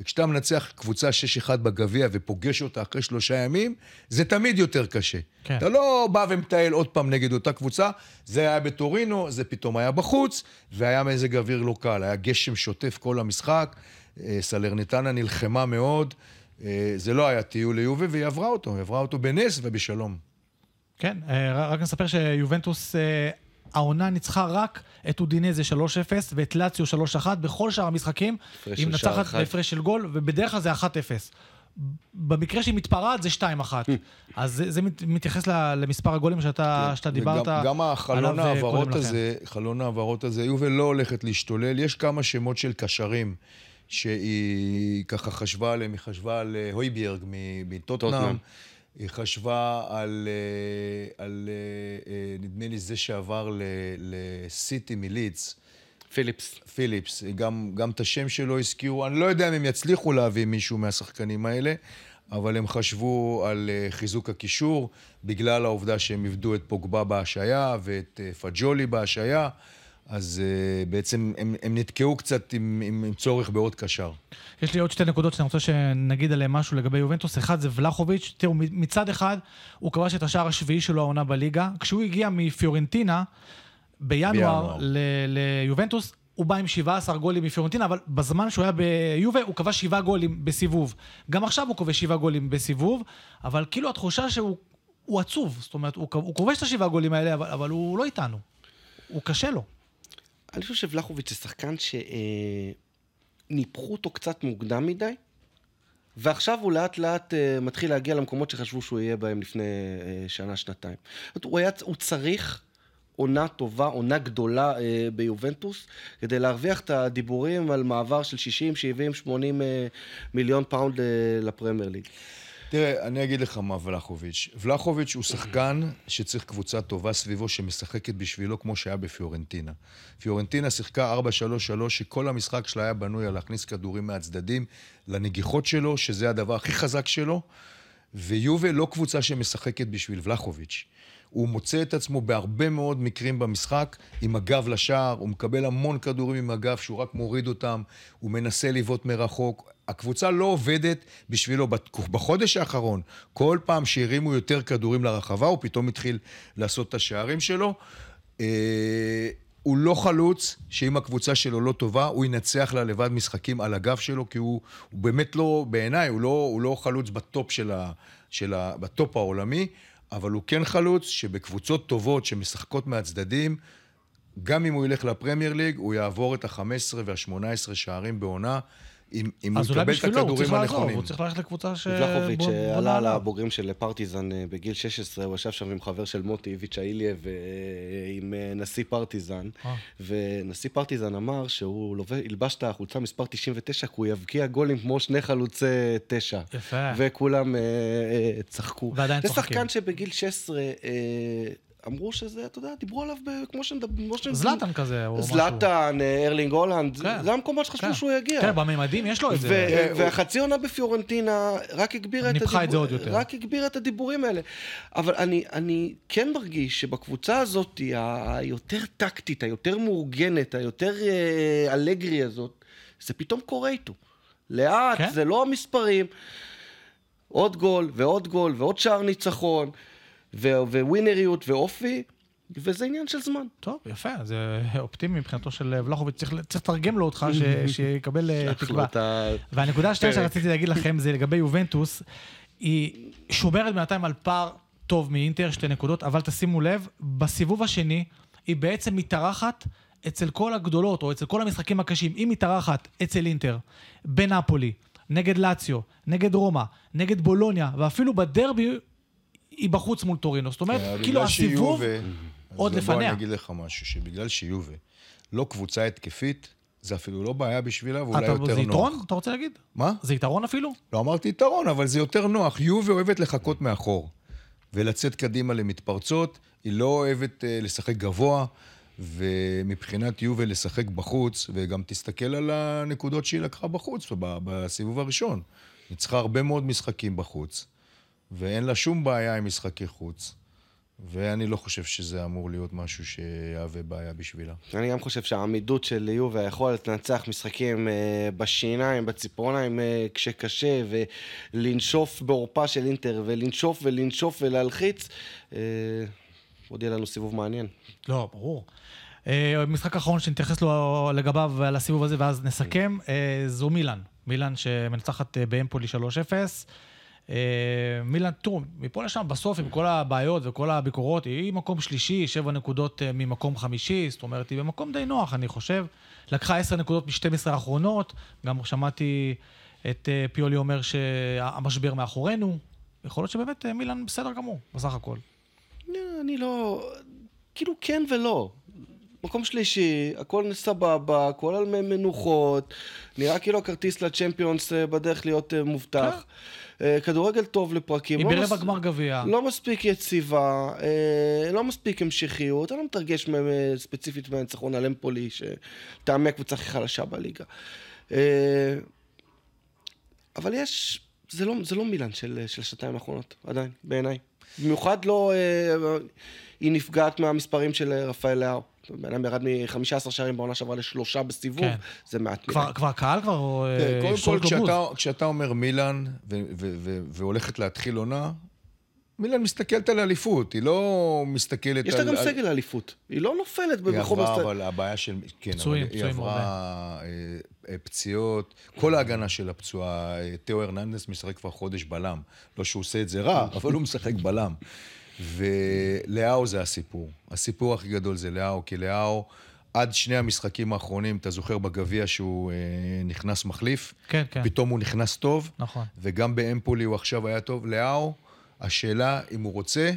B: וכשאתה מנצח קבוצה 6-1 בגביע ופוגש אותה אחרי שלושה ימים, זה תמיד יותר קשה.
A: כן.
B: אתה לא בא ומטייל עוד פעם נגד אותה קבוצה, זה היה בטורינו, זה פתאום היה בחוץ, והיה מזג אוויר לא קל, היה גשם שוטף כל המשחק, אה, סלרניטנה נלחמה מאוד, אה, זה לא היה טיול ליובה, והיא עברה אותו, היא עברה אותו בנס ובשלום.
A: כן, אה, רק נספר שיובנטוס, העונה ניצחה רק את אודינזה 3-0 ואת לאציו 3-1 בכל שאר המשחקים. היא מנצחת. בהפרש של גול, ובדרך כלל זה 1-0. במקרה שהיא מתפרעת זה 2-1. אז זה, זה מת- מתייחס ל- למספר הגולים שאתה, שאתה דיברת
B: כן. וגם, גם החלון
A: עליו, אה,
B: העברות. הזה, חלון העברות הזה, יובל לא הולכת להשתולל. יש כמה שמות של קשרים שהיא ככה חשבה עליהם, היא חשבה על אה, הויביארג מטוטנאם. היא חשבה על, אה, על אה, אה, נדמה לי זה שעבר לסיטי מלידס.
C: פיליפס.
B: פיליפס, גם, גם את השם שלו הזכירו, אני לא יודע אם הם יצליחו להביא מישהו מהשחקנים האלה, אבל הם חשבו על חיזוק הקישור, בגלל העובדה שהם איבדו את פוגבה בהשעיה ואת פג'ולי בהשעיה, אז אה, בעצם הם, הם נתקעו קצת עם, עם, עם צורך בעוד קשר.
A: יש לי עוד שתי נקודות שאני רוצה שנגיד עליהן משהו לגבי יובנטוס. אחד זה ולחוביץ'. תראו, מצד אחד, הוא כבש את השער השביעי שלו העונה בליגה. כשהוא הגיע מפיורנטינה, בינואר
B: בינואר.
A: ל- ליובנטוס, הוא בא עם 17 גולים מפיורנטינה, אבל בזמן שהוא היה ביובה, הוא כבש 7 גולים בסיבוב. גם עכשיו הוא כובש 7 גולים בסיבוב, אבל כאילו התחושה שהוא הוא עצוב. זאת אומרת, הוא, הוא כובש את השבעה גולים האלה, אבל, אבל הוא לא איתנו. הוא קשה לו.
C: אני חושב שבלחוביץ' זה שחקן שניפחו אותו קצת מוקדם מדי, ועכשיו הוא לאט לאט אה, מתחיל להגיע למקומות שחשבו שהוא יהיה בהם לפני אה, שנה, שנתיים. הוא, היה, הוא צריך עונה טובה, עונה גדולה אה, ביובנטוס, כדי להרוויח את הדיבורים על מעבר של 60, 70, 80 אה, מיליון פאונד אה, לפרמייר ליג.
B: תראה, אני אגיד לך מה ולחוביץ'. ולחוביץ' הוא שחקן שצריך קבוצה טובה סביבו שמשחקת בשבילו כמו שהיה בפיורנטינה. פיורנטינה שיחקה 4-3-3 שכל המשחק שלה היה בנוי על להכניס כדורים מהצדדים לנגיחות שלו, שזה הדבר הכי חזק שלו, ויובה לא קבוצה שמשחקת בשביל ולחוביץ'. הוא מוצא את עצמו בהרבה מאוד מקרים במשחק עם הגב לשער, הוא מקבל המון כדורים עם הגב שהוא רק מוריד אותם, הוא מנסה לבעוט מרחוק. הקבוצה לא עובדת בשבילו. בחודש האחרון, כל פעם שהרימו יותר כדורים לרחבה, הוא פתאום התחיל לעשות את השערים שלו. אה, הוא לא חלוץ, שאם הקבוצה שלו לא טובה, הוא ינצח לה לבד משחקים על הגב שלו, כי הוא, הוא באמת לא, בעיניי, הוא לא, הוא לא חלוץ בטופ של ה, של ה, בטופ העולמי, אבל הוא כן חלוץ שבקבוצות טובות שמשחקות מהצדדים, גם אם הוא ילך לפרמייר ליג, הוא יעבור את ה-15 וה-18 שערים בעונה, אם, אם הוא
A: אז אולי
B: יקבל את
A: בשבילו הוא צריך
B: הכדורים
A: לעזוב,
B: הנכונים.
A: הוא צריך ללכת לקבוצה ש... בוא
C: שעלה על
A: נעלה.
C: הבוגרים של פרטיזן אה, בגיל 16, הוא ישב שם עם חבר של מוטי איביץ' ועם אה, נשיא פרטיזן.
A: אה.
C: ונשיא פרטיזן אמר שהוא לובש- ילבש את החולצה מספר 99, כי הוא יבקיע גולים כמו שני חלוצי תשע.
A: יפה.
C: וכולם אה, אה, צחקו.
A: ועדיין
C: זה
A: צוחקים.
C: שחקן שבגיל 16 אה, אמרו שזה, אתה יודע, דיברו עליו ב- כמו שמדברים...
A: זלאטן כזה, או משהו.
C: זלאטן, אה, ארלינג הולנד,
A: כן.
C: זה המקומות שחשבו
A: כן.
C: שהוא יגיע.
A: כן, בממדים יש לו את
C: ו-
A: זה.
C: והחצי עונה בפיורנטינה רק הגבירה את,
A: ניפחה את זה עוד יותר.
C: רק הגבירה את הדיבורים האלה. אבל אני, אני כן מרגיש שבקבוצה הזאת, היותר טקטית, היותר מאורגנת, היותר אה, אלגרי הזאת, זה פתאום קורה איתו. לאט,
A: כן?
C: זה לא המספרים. עוד גול, ועוד גול, ועוד שער ניצחון, ו- וווינריות ואופי, וזה עניין של זמן.
A: טוב, יפה, זה אופטימי מבחינתו של ולחוביץ', צריך לתרגם לו אותך, ש- שיקבל אה, תקווה. והנקודה השנייה. שרציתי להגיד לכם זה לגבי יובנטוס, היא שומרת בינתיים על פער טוב מאינטר, שתי נקודות, אבל תשימו לב, בסיבוב השני היא בעצם מתארחת אצל כל הגדולות, או אצל כל המשחקים הקשים, היא מתארחת אצל אינטר, בנפולי, נגד לאציו, נגד רומא, נגד בולוניה, ואפילו בדרבי היא בחוץ מול טורינו. זאת אומרת,
B: אה,
A: כאילו הסיבוב עוד
B: אז בוא
A: לפניה.
B: אני אגיד לך משהו, שבגלל שיובה לא קבוצה התקפית, זה אפילו לא בעיה בשבילה, ואולי
A: אתה-
B: יותר
A: זה
B: נוח.
A: יתרון, אתה רוצה להגיד?
B: מה?
A: זה יתרון אפילו?
B: לא אמרתי יתרון, אבל זה יותר נוח. יובה אוהבת לחכות מאחור, ולצאת קדימה למתפרצות, היא לא אוהבת uh, לשחק גבוה, ומבחינת יובה לשחק בחוץ, וגם תסתכל על הנקודות שהיא לקחה בחוץ בסיבוב הראשון. ניצחה הרבה מאוד משחקים בחוץ, ואין לה שום בעיה עם משחקי חוץ, ואני לא חושב שזה אמור להיות משהו שיהווה בעיה בשבילה.
C: אני גם חושב שהעמידות של יובה, היכולת לנצח משחקים אה, בשיניים, בציפורניים, אה, כשקשה, ולנשוף בעורפה של אינטר, ולנשוף ולנשוף ולהלחיץ, אה, עוד יהיה לנו סיבוב מעניין.
A: לא, ברור. אה, משחק אחרון שנתייחס לו לגביו על הסיבוב הזה, ואז נסכם, אה, זו מילאן. מילאן שמנצחת באמפולי 3-0. אה, מילאן, תראו, מפה לשם, בסוף, עם כל הבעיות וכל הביקורות, היא מקום שלישי, שבע נקודות אה, ממקום חמישי, זאת אומרת, היא במקום די נוח, אני חושב. לקחה עשר נקודות מ-12 האחרונות, גם שמעתי את אה, פיולי אומר שהמשבר מאחורינו. יכול להיות שבאמת מילאן בסדר גמור, בסך הכל.
C: לא, אני לא... כאילו כן ולא. מקום שלישי, הכל סבבה, הכל על מנוחות, נראה כאילו הכרטיס לצ'מפיונס אה, בדרך להיות אה, מובטח. אה, כדורגל טוב לפרקים.
A: היא
C: לא
A: ברבע
C: מס-
A: גמר גביע.
C: לא מספיק יציבה, לא מספיק המשכיות, אני לא מתרגש ספציפית מהניצחון על אמפולי, שטעמי הקבוצה הכי חלשה בליגה. אבל יש, זה לא, זה לא מילאן של, של השנתיים האחרונות, עדיין, בעיניי. במיוחד לא, היא נפגעת מהמספרים של רפאל לאהו. בן אדם ירד מ-15 שערים בעונה שעברה לשלושה בסיבוב,
A: כן.
C: זה מעט מדי.
A: כבר, כבר קהל כבר אה,
B: כן, קודם כל. כשאתה, כשאתה אומר מילאן והולכת להתחיל עונה, מילאן מסתכלת על אליפות, היא לא מסתכלת
C: יש
B: על...
C: לה גם סגל אליפות. היא לא נופלת
B: היא
C: בחומר...
B: עברה, אבל הבעיה של... כן,
A: פצועים,
B: אבל היא
A: פצועים
B: עברה אה, אה, פציעות, כל ההגנה של הפצועה, תאו הרננדס משחק כבר חודש בלם. לא שהוא עושה את זה רע, אבל הוא משחק בלם. ולאהו זה הסיפור. הסיפור הכי גדול זה לאהו, כי לאהו, עד שני המשחקים האחרונים, אתה זוכר בגביע שהוא אה, נכנס מחליף?
A: כן, כן.
B: פתאום הוא נכנס טוב,
A: נכון.
B: וגם באמפולי הוא עכשיו היה טוב. לאהו, השאלה, אם הוא רוצה,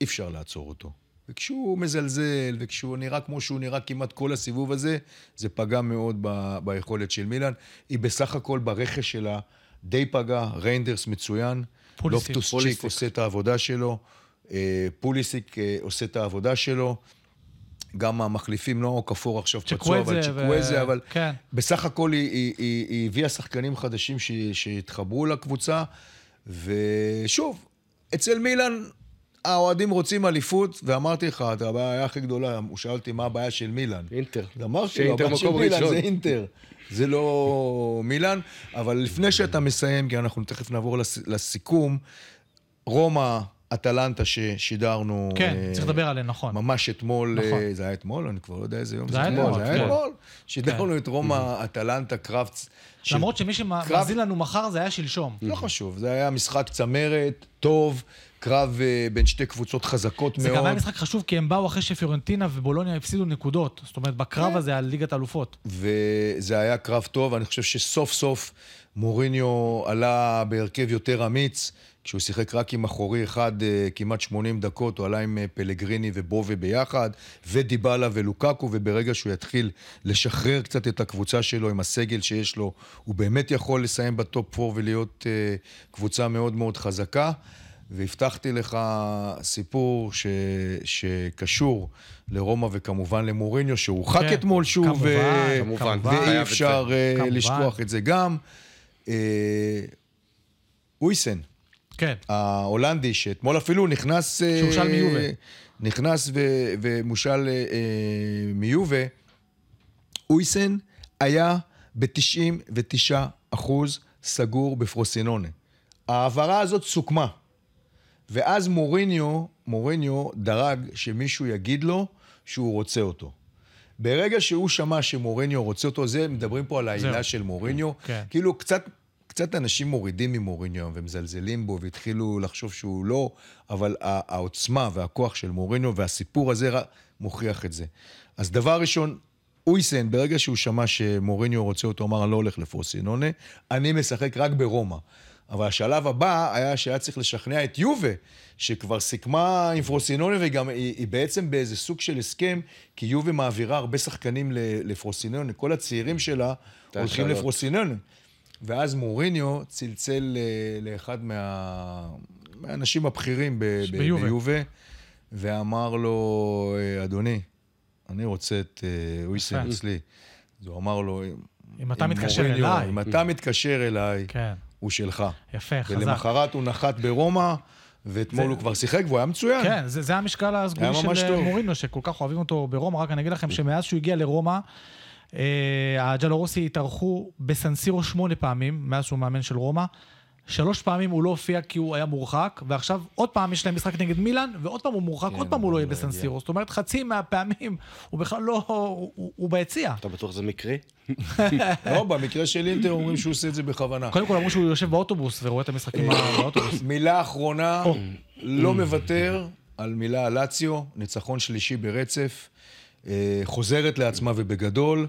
B: אי אפשר לעצור אותו. וכשהוא מזלזל, וכשהוא נראה כמו שהוא נראה כמעט כל הסיבוב הזה, זה פגע מאוד ב- ביכולת של מילאן. היא בסך הכל ברכש שלה די פגעה, ריינדרס מצוין. לופטוס צ'יק. עושה את העבודה שלו, פוליסיק אה, עושה את העבודה שלו. גם המחליפים, אוקפור עכשיו פצוע, אבל
A: צ'וקווזה ו-
B: צ'וקווזה, אבל
A: כן.
B: בסך הכל היא, היא, היא, היא הביאה שחקנים חדשים ש- שהתחברו לקבוצה, ושוב, אצל מילאן האוהדים רוצים אליפות, ואמרתי לך, את הבעיה הכי גדולה, הוא שאל אותי מה הבעיה של מילאן.
C: אינטר.
B: אמרתי לו, הבעיה של מילאן
C: ראשון.
B: זה אינטר, זה לא מילאן. אבל לפני שאתה מסיים, כי אנחנו תכף נעבור לס, לסיכום, רומא, אטלנטה ששידרנו...
A: כן,
B: אה,
A: צריך לדבר עליהם, נכון.
B: ממש אתמול,
A: נכון.
B: אה, זה היה אתמול? אני כבר לא יודע איזה יום
A: זה היה אתמול,
B: זה
A: כן.
B: היה אתמול. שידרנו את רומא, אטלנטה. ש-
A: למרות שמי שמאזין לנו מחר זה היה שלשום.
B: לא חשוב, זה היה משחק צמרת, טוב, קרב אה, בין שתי קבוצות חזקות
A: זה
B: מאוד.
A: גם היה משחק חשוב כי הם באו אחרי שפיורנטינה ובולוניה הפסידו נקודות. זאת אומרת, בקרב הזה על ליגת האלופות.
B: וזה היה קרב טוב, אני חושב שסוף סוף מוריניו עלה בהרכב יותר אמיץ, כשהוא שיחק רק עם אחורי אחד אה, כמעט 80 דקות, הוא עלה עם אה, פלגריני ובובה ביחד, ודיבלה ולוקקו, וברגע שהוא יתחיל לשחרר קצת את הקבוצה שלו עם הסגל שיש לו, הוא באמת יכול לסיים בטופ 4 ולהיות אה, קבוצה מאוד מאוד חזקה. והבטחתי לך סיפור ש... שקשור לרומא וכמובן למוריניו, שהורחק
A: כן,
B: אתמול שוב,
A: כמובן,
B: ו...
C: כמובן.
B: ואי אפשר
A: כמובן.
B: לשכוח את זה גם. אה, אויסן,
A: כן.
B: ההולנדי, שאתמול אפילו נכנס... אה,
A: שהושל מיובה.
B: נכנס ו- ומושל אה, אה, מיובה. אויסן היה ב-99 אחוז סגור בפרוסינונה. ההעברה הזאת סוכמה. ואז מוריניו, מוריניו דרג שמישהו יגיד לו שהוא רוצה אותו. ברגע שהוא שמע שמוריניו רוצה אותו, זה, מדברים פה על העילה. של מוריניו.
A: כן.
B: כאילו, קצת, קצת אנשים מורידים ממוריניו ומזלזלים בו והתחילו לחשוב שהוא לא, אבל העוצמה והכוח של מוריניו והסיפור הזה מוכיח את זה. אז דבר ראשון, אויסן, ברגע שהוא שמע שמוריניו רוצה אותו, אמר, אני לא הולך לפרוסינונה, אני משחק רק ברומא. אבל השלב הבא היה שהיה צריך לשכנע את יובה, שכבר סיכמה עם פרוסינונה, וגם היא, היא בעצם באיזה סוג של הסכם, כי יובה מעבירה הרבה שחקנים לפרוסינונה, כל הצעירים שלה הולכים. לפרוסינונה. ואז מוריניו צלצל אה, לאחד מה... מהאנשים הבכירים ב...
A: ביובה.
B: ביובה, ואמר לו, אה, אדוני, אני רוצה את אה, אויסן
A: יפה.
B: אצלי. אז הוא אמר לו,
A: אם אתה מתקשר
B: מוריניו,
A: אליי.
B: אם אתה מתקשר אליי,
A: כן.
B: הוא שלך.
A: יפה, חזק.
B: ולמחרת הוא נחת ברומא, ואתמול
A: זה-
B: הוא כבר שיחק והוא היה מצוין.
A: כן, זה, זה המשקל
B: ממש
A: של
B: טוב.
A: מורינו, שכל כך אוהבים אותו ברומא. רק אני אגיד לכם שמאז שהוא הגיע לרומא, אה, הג'לורוסי התארחו בסנסירו שמונה פעמים, מאז שהוא מאמן של רומא. שלוש פעמים הוא לא הופיע כי הוא היה מורחק, ועכשיו עוד פעם יש להם משחק נגד מילאן, ועוד פעם הוא מורחק,
B: כן,
A: עוד פעם הוא לא יהיה
B: לא הגיע.
A: בסנסירו. זאת אומרת, חצי מהפעמים הוא בכלל לא... הוא, הוא, ביציע.
C: אתה בטוח שזה מקרי?
B: לא, במקרה של אינטר אומרים שהוא עושה את זה בכוונה.
A: קודם כל אמרו שהוא יושב באוטובוס ורואה את המשחקים באוטובוס.
B: מילה אחרונה. לא מוותר על מילה לאציו, ניצחון שלישי ברצף, אה, חוזרת לעצמה ובגדול.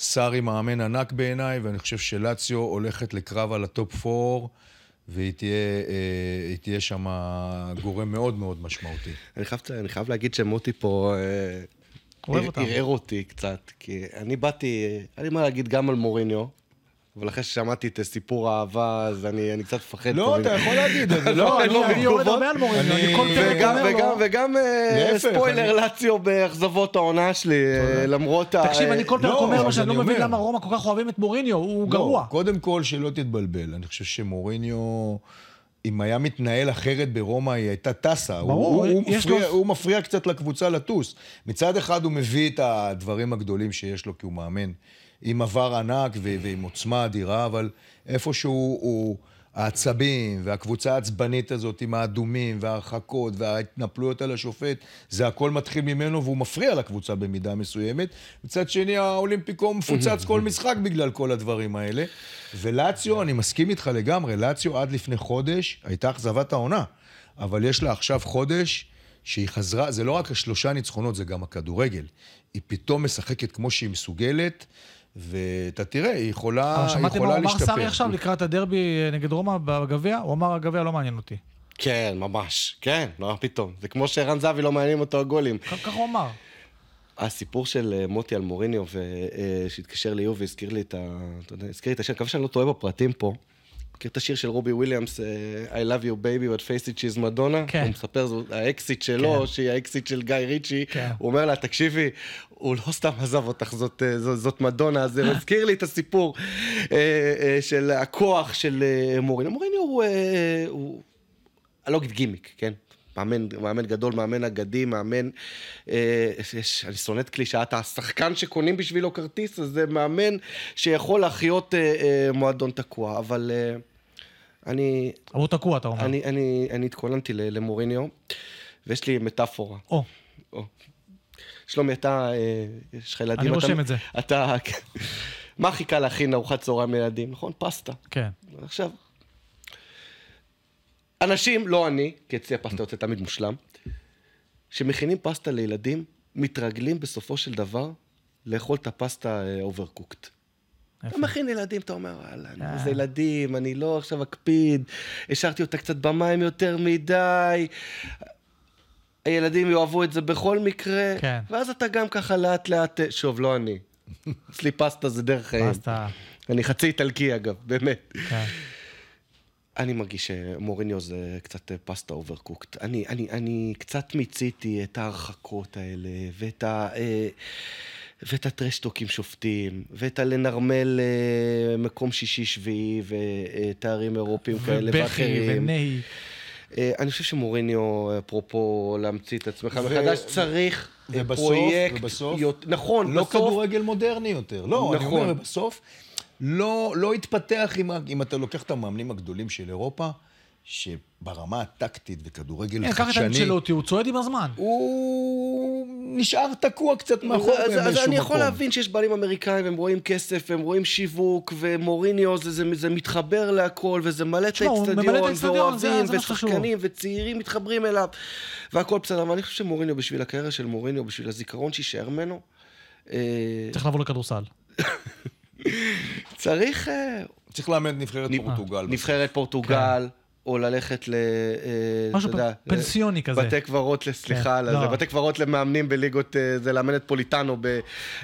B: סארי מאמן ענק בעיניי, ואני חושב שלאציו הולכת לקרב על הטופ 4, והיא תהיה, אה, תהיה שם גורם מאוד מאוד משמעותי.
C: אני חייב, אני חייב להגיד שמוטי פה אה. ערער אותי קצת, כי אני באתי, היה לי מה להגיד גם על מוריניו, אבל אחרי ששמעתי את סיפור האהבה, אז אני, אני קצת מפחד.
B: לא, אתה יכול להגיד זה,
C: לא,
B: לא,
C: אני
B: לא.
A: אני יורד. הרבה על מוריניו, אני כל פרק
C: וגם,
A: אומר
C: וגם,
A: לו...
C: וגם אה,
B: להפך,
C: ספוילר, לאציו באכזבות העונה שלי, אה, למרות ה...
A: תקשיב, אני כל פרק
B: לא,
A: אומר לו שאני
B: אני
A: לא מבין. למה רומא כל כך אוהבים את מוריניו, הוא גרוע.
B: קודם כל, שלא תתבלבל. אני חושב שמוריניו, אם היה מתנהל אחרת ברומא, היא הייתה טסה.
A: ברור,
B: הוא, הוא, מפריע,
A: לו-
B: הוא מפריע קצת לקבוצה לטוס. מצד אחד הוא מביא את הדברים הגדולים שיש לו, כי הוא מאמן עם עבר ענק ו- ועם עוצמה אדירה, אבל איפשהו הוא... העצבים והקבוצה העצבנית הזאת עם האדומים וההרחקות וההתנפלויות על השופט, זה הכל מתחיל ממנו והוא מפריע לקבוצה במידה מסוימת. מצד שני, האולימפיקו מפוצץ כל משחק בגלל כל הדברים האלה. ולאציו, אני מסכים איתך לגמרי, לאציו עד לפני חודש הייתה אכזבת העונה. אבל יש לה עכשיו חודש שהיא חזרה, זה לא רק השלושה ניצחונות, זה גם הכדורגל. היא פתאום משחקת כמו שהיא מסוגלת, ואתה תראה, היא יכולה, היא
A: שמעתם מה
B: יכולה
A: הוא אמר
B: להשתפר.
A: סארי עכשיו לקראת הדרבי נגד רומא בגביע? הוא אמר, הגביע לא מעניין אותי.
C: כן, ממש, כן, לא, פתאום. זה כמו שערן זהבי לא מעניינים אותו הגולים.
A: ככה הוא אמר.
C: הסיפור של אה, מוטי על מוריניו, ו- אה, שהתקשר ליובי, הזכיר לי את ה... אתה יודע, הזכיר לי את אני מקווה שאני לא טועה בפרטים פה. מכיר את השיר של רובי וויליאמס, אה, I love you baby, but face it she's Madonna?
A: כן.
C: הוא מספר, זו האקסית שלו,
A: כן.
C: שהיא האקסית של גיא ריצ'י.
A: כן.
C: הוא אומר לה, תקשיבי, הוא לא סתם עזב אותך, זאת, אה, זאת, זאת מדונה, זה מזכיר לי את הסיפור אה, של הכוח של מוריניו. מוריניו הוא... הוא... אני לא אגיד גימיק, כן? מאמן, מאמן גדול, מאמן אגדי, מאמן... אה, יש, אני שונא את קלישאת השחקן שקונים בשבילו כרטיס, אז זה מאמן שיכול להחיות אה, אה, מועדון תקוע, אבל אה, אני,
A: הוא תקוע, אתה אומר.
C: אני, אני, אני התכוננתי למוריניו, ויש לי מטאפורה.
A: או,
C: או. שלומי, אתה, אה, יש לך ילדים.
A: אני רושם את זה.
C: אתה... מה הכי קל להכין ארוחת צהריים לילדים, נכון? פסטה.
A: כן.
C: עכשיו, אנשים, לא אני, כי אצלי הפסטה יוצא תמיד מושלם, שמכינים פסטה לילדים, מתרגלים בסופו של דבר לאכול את הפסטה overcooked. אתה מכין ילדים, אתה אומר, וואלה,
A: אה.
C: זה ילדים, אני לא עכשיו אקפיד, השארתי אותה קצת במים יותר מדי, הילדים יאהבו את זה בכל מקרה,
A: כן.
C: ואז אתה גם ככה לאט לאט, שוב, לא אני. אצלי פסטה זה דרך חיים.
A: פסטה.
C: אני חצי איטלקי אגב, באמת.
A: כן.
C: אני מרגיש שמוריניו זה קצת פסטה אוברקוקט. אני, אני, אני קצת מיציתי את ההרחקות האלה, ואת ה... אה, ואת הטרשטוקים שופטים, ואת הלנרמל אה, מקום שישי-שביעי, ותארים אירופיים כאלה
A: ובכי
C: ואחרים.
A: ונהי.
C: אה, אני חושב שמוריניו, אפרופו להמציא את עצמך
B: ו-
C: מחדש, צריך אה,
B: ובסוף-
C: פרויקט...
B: ובסוף-
C: יות- נכון,
B: לא
C: בסוף...
B: כדורגל מודרני יותר. לא, אני
C: נכון.
B: אומר, בסוף, לא, לא התפתח ה- אם אתה לוקח את המאמנים הגדולים של אירופה, שברמה הטקטית וכדורגל
A: כן, קח את
B: חדשני,
A: האנצ'לוטי, הוא צועד עם הזמן.
B: הוא נשאר תקוע קצת מאחור
C: אז,
B: באיזשהו
C: אז
B: מקום.
C: אני יכול להבין שיש בעלים אמריקאים, הם רואים כסף, הם רואים שיווק, ומוריניו, זה, זה, זה מתחבר להכל, וזה מלא את האצטדיון, ואוהבים. ושחקנים, וצעירים מתחברים אליו, והכל בסדר, אבל אני חושב שמוריניו, בשביל הקריירה של מוריניו, בשביל הזיכרון שיישאר ממנו, אה,
A: צריך לעבור לכדורסל.
C: צריך אה,
B: צריך לאמן את נבחרת פורטוגל.
C: נבחרת פורטוגל, או ללכת ל... אה,
A: משהו
C: יודע,
A: פנסיוני כזה.
C: בתי קברות, ל- סליחה על
A: כן,
C: זה,
A: לא.
C: בתי קברות למאמנים בליגות, אה, זה לאמן את פוליטאנו ב-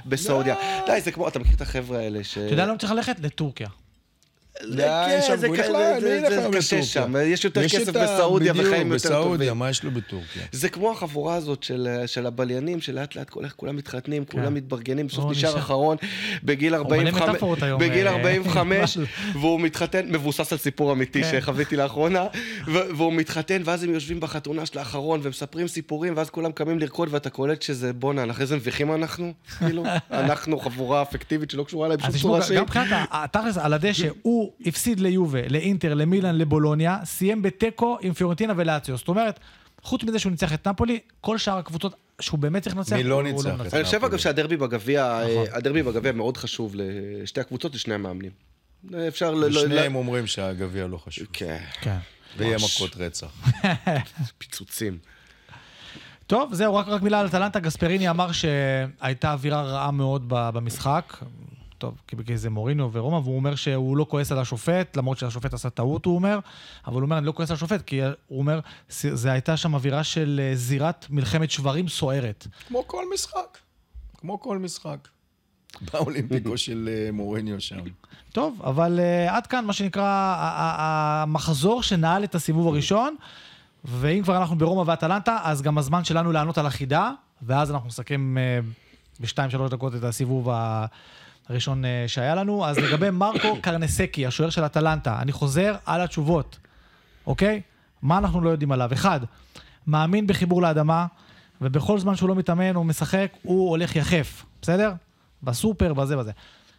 C: בסעודיה. די, זה כמו, אתה מכיר את החבר'ה האלה ש...
A: אתה יודע לאן צריך ללכת? לטורקיה.
B: די,
C: כן,
B: שם,
C: זה קשה? שם, יש יותר
B: יש
C: כסף בסעודיה
B: בדיוק,
C: וחיים יותר
B: בסעודיה,
C: טובים.
B: מה יש לו בטורקיה?
C: זה כמו החבורה הזאת של, של הבליינים, שלאט לאט כולם מתחתנים, כולם מתברגנים, בסוף נשאר. אחרון בגיל
A: מלא
C: 45,
A: מטאפורות היום,
C: בגיל
A: אה,
C: 45,
A: אבל-
C: והוא מתחתן, מבוסס על סיפור אמיתי
A: כן.
C: שחוויתי לאחרונה, והוא מתחתן, ואז הם יושבים בחתונה של האחרון, ומספרים סיפורים, ואז כולם קמים לרקוד, ואתה קולט שזה בואנה, אחרי זה מביכים אנחנו, כאילו, אנחנו חבורה אפקטיבית שלא קשורה
A: אז
C: בשום צורה שהיא.
A: גם מבחינת התכלס, על הדשא, הוא הפסיד ליובה, לאינטר, למילאן, לבולוניה, סיים בתיקו עם פיורנטינה ולאציו. זאת אומרת, חוץ מזה שהוא ניצח את נפולי, כל שאר הקבוצות שהוא באמת צריך לנצח,
B: מי לא
A: הוא
B: ניצח את
A: מנצח.
C: אני חושב אגב. שהדרבי בגביע,
A: נכון.
C: אה, הדרבי בגביע מאוד חשוב לשתי הקבוצות, לשני המאמנים. אפשר ל...
B: ושניהם אומרים שהגביע לא חשוב.
C: כן,
A: כן.
B: ויהיה. מכות רצח.
C: פיצוצים.
A: טוב, זהו, רק, רק מילה על אטלנטה. גספריני אמר שהייתה אווירה רעה מאוד ב- במשחק. טוב, כי זה מוריניו ורומא, והוא אומר שהוא לא כועס על השופט, למרות שהשופט עשה טעות, הוא אומר, אבל הוא אומר, אני לא כועס על השופט, כי הוא אומר, זה הייתה שם אווירה של אה, זירת מלחמת שברים סוערת.
B: כמו כל משחק. כמו כל משחק. באולימפיקו של אה, מורניו שם.
A: טוב, אבל uh, עד כאן, מה שנקרא, המחזור שנעל את הסיבוב הראשון, ואם כבר אנחנו ברומא ואטלנטה, אז גם הזמן שלנו לענות על החידה, ואז אנחנו נסכם uh, בשתיים, שלוש דקות את הסיבוב ה- הראשון uh, שהיה לנו. אז לגבי מרקו קרנסקי, השוער של אטלנטה, אני חוזר על התשובות, אוקיי? מה אנחנו לא יודעים עליו? אחד, מאמין בחיבור לאדמה, ובכל זמן שהוא לא מתאמן, הוא משחק, הוא הולך יחף, בסדר? בסופר, בזה בזה.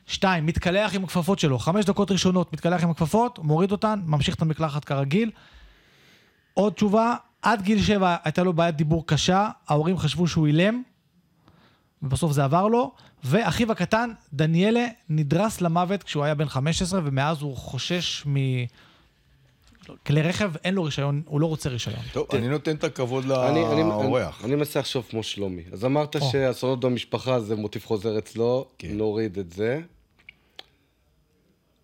A: שתיים, מתקלח עם הכפפות שלו. חמש דקות ראשונות מתקלח עם הכפפות, מוריד אותן, ממשיך את המקלחת כרגיל. עוד תשובה, עד גיל שבע הייתה לו בעיית דיבור קשה, ההורים חשבו שהוא אילם, ובסוף זה עבר לו. ואחיו הקטן, דניאלה, נדרס למוות כשהוא היה בן 15, ומאז הוא חושש מ... כלי רכב, אין לו רישיון, הוא לא רוצה רישיון.
B: טוב, אני נותן את הכבוד
C: אני- אני-
B: לאורח.
C: אני אני מנסה לחשוב כמו שלומי. אז אמרת. שאסונות במשפחה זה מוטיב חוזר אצלו,
B: כן.
C: נוריד את זה.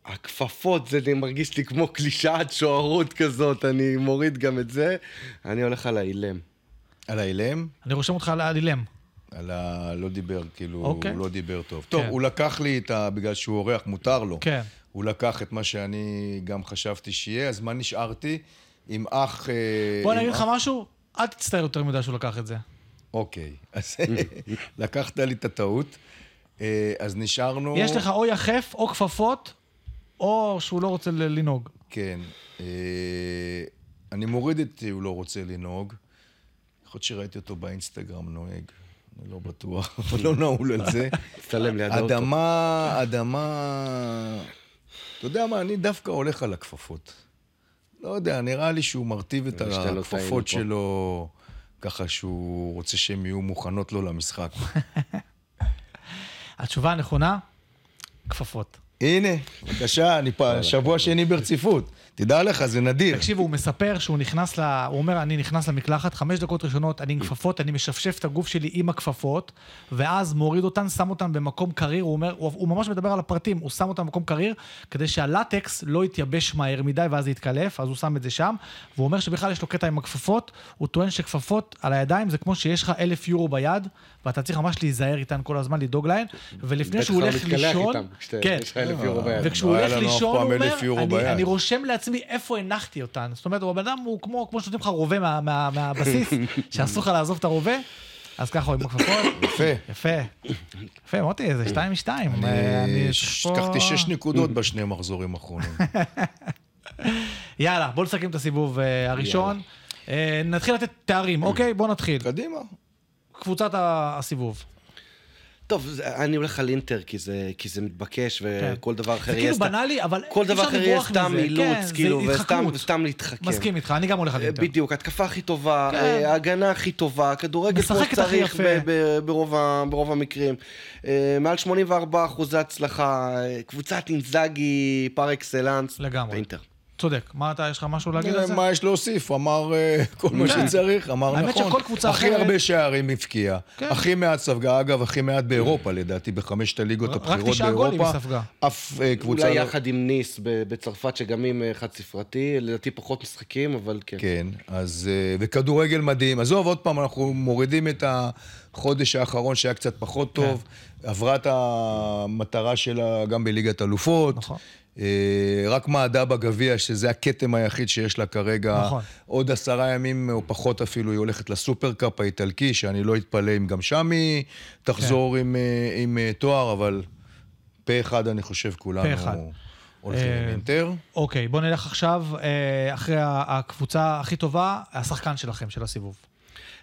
C: הכפפות, זה מרגיש לי כמו קלישאת שוערות כזאת, אני מוריד גם את זה. אני הולך על האילם.
B: על האילם?
A: אני רושם אותך על הדילם.
B: על ה... לא דיבר, כאילו,
A: אוקיי.
B: הוא לא דיבר טוב. טוב,
A: כן.
B: הוא לקח לי את ה... בגלל שהוא אורח, מותר לו.
A: כן.
B: הוא לקח את מה שאני גם חשבתי שיהיה, אז מה נשארתי? עם אח... אה,
A: בוא אני אגיד לך
B: אח-
A: משהו, אל תצטער יותר מדי שהוא לקח את זה.
B: אוקיי, אז לקחת לי את הטעות. אה, אז נשארנו...
A: יש לך או יחף, או כפפות, או שהוא לא רוצה לנהוג.
B: כן. אה, אני מוריד את הוא לא רוצה לנהוג. יכול להיות שראיתי אותו באינסטגרם נוהג. אני לא בטוח, אבל לא נעול על זה.
C: צלם ליד האוטו.
B: אדמה, אדמה... אתה יודע מה, אני דווקא הולך על הכפפות. לא יודע, נראה לי שהוא מרטיב את הכפפות. שלו ככה שהוא רוצה שהן יהיו מוכנות לו למשחק.
A: התשובה הנכונה, כפפות.
B: הנה, בבקשה, אני פה שבוע שני ברציפות. תדע לך, זה נדיר.
A: תקשיב, הוא מספר שהוא נכנס ל... הוא אומר, אני נכנס למקלחת, חמש דקות ראשונות, אני עם כפפות, אני משפשף את הגוף שלי עם הכפפות, ואז מוריד אותן, שם אותן במקום קריר, הוא אומר, הוא, הוא ממש מדבר על הפרטים, הוא שם אותן במקום קריר, כדי שהלטקס לא יתייבש מהר מדי ואז זה יתקלף, אז הוא שם את זה שם, והוא אומר שבכלל יש לו קטע עם הכפפות, הוא טוען שכפפות על הידיים זה כמו שיש לך אלף יורו ביד, ואתה צריך ממש להיזהר איתן כל הזמן, לדאוג להן, ולפני שהוא הולך לישון, כן,
C: יורו ביד.
A: וכשהוא
B: לא
A: הולך לישון, הוא אומר, אני,
B: ביד."
A: אני רושם לעצמי איפה הנחתי אותן. זאת אומרת, הבן אדם הוא כמו, כמו שנותנים לך רובה מה, מה, מהבסיס, שאסור לך לעזוב את הרובה, אז ככה הוא עם הכפפות.
B: יפה.
A: יפה. יפה, מוטי, זה שתיים משתיים. אה,
B: אני
A: צריך פה-
B: לקחתי שש נקודות בשני מחזורים האחרונים.
A: יאללה, בוא נסכם את הסיבוב אה, הראשון. אה, נתחיל לתת תארים, אוקיי? בוא נתחיל.
B: קדימה.
A: קבוצת הסיבוב.
C: טוב, זה- אני הולך על אינטר כי זה, כי זה מתבקש, וכל דבר אחר
A: כן. זה
C: יהיה
A: כאילו
C: סתם...
A: בנאלי, אבל
C: כל דבר אחר יהיה סתם. אילוץ,
A: כן, זה
C: כאילו, וסתם. וסתם להתחכם.
A: מסכים איתך, אני גם הולך על
C: אה,
A: אינטר.
C: בדיוק, התקפה הכי טובה,
A: כן.
C: אה, ההגנה הכי טובה, כדורגל כמו שצריך
A: יפה.
C: ב- ב- ברוב ה- ברוב המקרים. אה, מעל 84 אחוזי הצלחה, קבוצת אינזאגי פר אקסלנס.
A: לגמרי.
C: באינטר.
A: צודק. מה אתה, יש לך משהו להגיד על זה?
B: מה יש להוסיף? אמר אה, כל מה
A: כן.
B: שצריך, אמר
A: האמת
B: נכון.
A: שכל קבוצה
B: הכי
A: אחרת-
B: הרבה שערים הבקיע.
A: כן.
B: הכי מעט ספגה, אגב, הכי מעט באירופה, לדעתי, בחמשת הליגות
A: רק
B: הבכירות
A: תשעה גולים
B: באירופה.
A: היא ספגה.
B: אף אה, קבוצה
C: אולי
B: לא...
C: יחד עם ניס ב- בצרפת, שגם הם אה, חד ספרתי, לדעתי פחות משחקים, אבל כן.
B: כן, אז... אה, וכדורגל מדהים. עזוב, עוד פעם, אנחנו מורידים את החודש האחרון שהיה קצת פחות טוב. עברה את המטרה שלה גם בליגת אלופות.
A: נכון.
B: אה, רק מעדה בגביע, שזה הכתם היחיד שיש לה כרגע.
A: נכון.
B: עוד עשרה ימים או פחות אפילו, היא הולכת לסופרקאפ האיטלקי, שאני לא אתפלא אם גם שם היא תחזור עם, אה, עם אה, תואר, אבל פה אחד אני חושב כולנו
A: פה אחד.
B: הולכים
A: אה,
B: עם אינטר.
A: אוקיי, בוא נלך עכשיו, אה, אחרי הקבוצה הכי טובה, השחקן שלכם, של הסיבוב.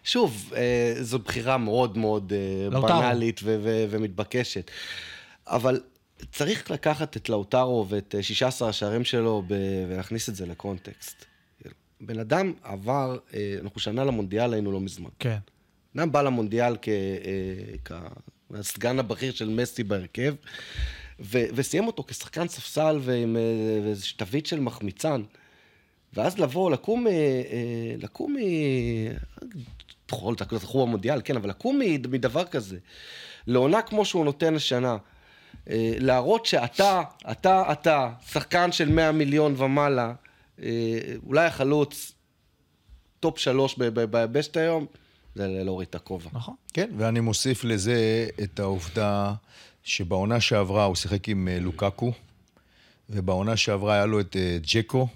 C: שוב, אה, זו בחירה מאוד מאוד אה,
A: לאוטרו.
C: בנאלית ו- ו- ומתבקשת. אבל צריך לקחת את לאוטרו ואת אה, 16 השערים שלו ב- ולהכניס את זה לקונטקסט. בן אדם עבר, אה, אנחנו שנה למונדיאל היינו לא מזמן.
A: כן.
C: בן אדם בא למונדיאל כ- אה, כסגן הבכיר של מסי בהרכב, ו- וסיים אותו כשחקן ספסל ועם אה, איזו תווית של מחמיצן. ואז לבוא, לקום, אה, אה, לקום. בכל זאת, זכו במונדיאל, כן, אבל לקום מדבר כזה, לעונה כמו שהוא נותן השנה, אה, להראות שאתה, אתה, אתה, שחקן של 100 מיליון ומעלה, אה, אולי החלוץ, טופ שלוש ביבשת היום, זה להוריד את הכובע.
A: נכון.
B: כן, ואני מוסיף לזה את העובדה שבעונה שעברה הוא שיחק עם אה, לוקאקו, ובעונה שעברה היה לו את אה, ג'קו,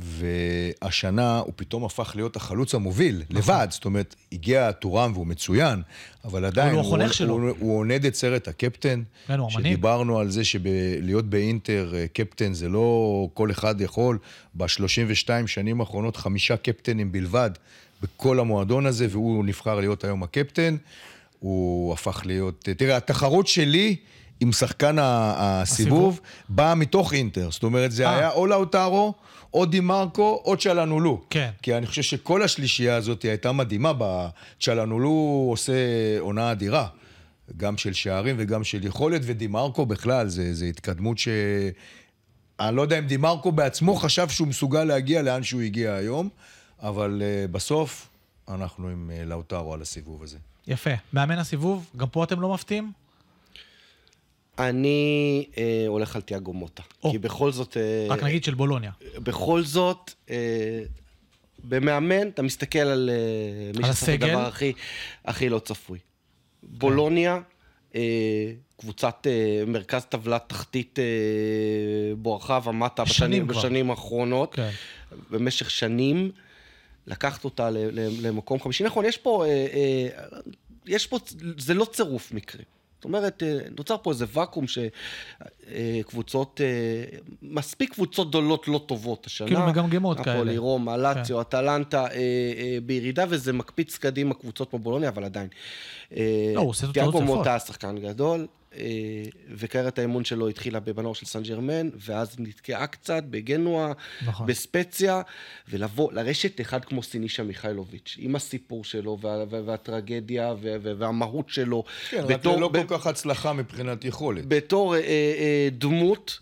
B: והשנה הוא פתאום הפך להיות החלוץ המוביל, לבד. זאת אומרת, הגיע טורם והוא מצוין, אבל עדיין...
A: הוא החונך שלו.
B: הוא, הוא עונד את סרט הקפטן.
A: כן, הוא המנהיג.
B: שדיברנו על זה שלהיות באינטר אה, קפטן זה לא כל אחד יכול. ב-32 שנים האחרונות חמישה קפטנים בלבד בכל המועדון הזה, והוא נבחר להיות היום הקפטן. הוא הפך להיות... תראה, התחרות שלי עם שחקן ה- הסיבוב באה מתוך אינטר. זאת אומרת, זה
A: אה.
B: היה או לאוטרו, או דימרקו, או צ'לנולו.
A: כן.
B: כי אני חושב שכל השלישייה הזאת הייתה מדהימה. צ'לנולו עושה עונה אדירה. גם של שערים וגם של יכולת, ודימרקו בכלל, זה, זה התקדמות ש... אני לא יודע אם דימרקו בעצמו חשב שהוא מסוגל להגיע לאן שהוא הגיע היום, אבל uh, בסוף אנחנו עם uh, לאוטרו על הסיבוב הזה.
A: יפה. מאמן הסיבוב, גם פה אתם לא מפתיעים?
C: אני אה, הולך על תיאגו מוטה.
A: או.
C: כי בכל זאת... אה,
A: רק נגיד של בולוניה.
C: בכל זאת, אה, במאמן, אתה מסתכל על אה, מי
A: על
C: שעשה את. הדבר הכי, הכי לא צפוי. בולוניה, אה, קבוצת אה, מרכז טבלה תחתית אה, בואכה ומטה
A: שנים
C: בשנים,
A: כבר.
C: בשנים האחרונות.
A: כן.
C: במשך שנים, לקחת אותה ל- ל- למקום חמישי. נכון, יש פה, אה, אה, יש פה, זה לא צירוף מקרים. זאת אומרת, אה, נוצר פה איזה ואקום שקבוצות, מספיק קבוצות גדולות לא טובות השנה.
A: כאילו מגמגמות כאלה.
C: נפולי, רומא, לאציו, אטלנטה, אה, אה, בירידה, וזה מקפיץ קדימה קבוצות כמו בולוניה, אבל עדיין. אה,
A: לא, הוא עושה תוצאות
C: תיאגו
A: יפות.
C: מוטה היה שחקן גדול, אה, וקריירת האימון שלו התחילה בבנור של סן ג'רמן, ואז נתקעה קצת בגנואה,
A: נכון.
C: בספציה, ולבוא, לרשת אחד כמו סינישה מיכאילוביץ', עם הסיפור שלו, וה, וה, והטרגדיה, וה, וה, והמהות שלו.
B: כן, רק לא כל כך הצלחה מבחינת יכולת.
C: בתור אה, אה, דמות,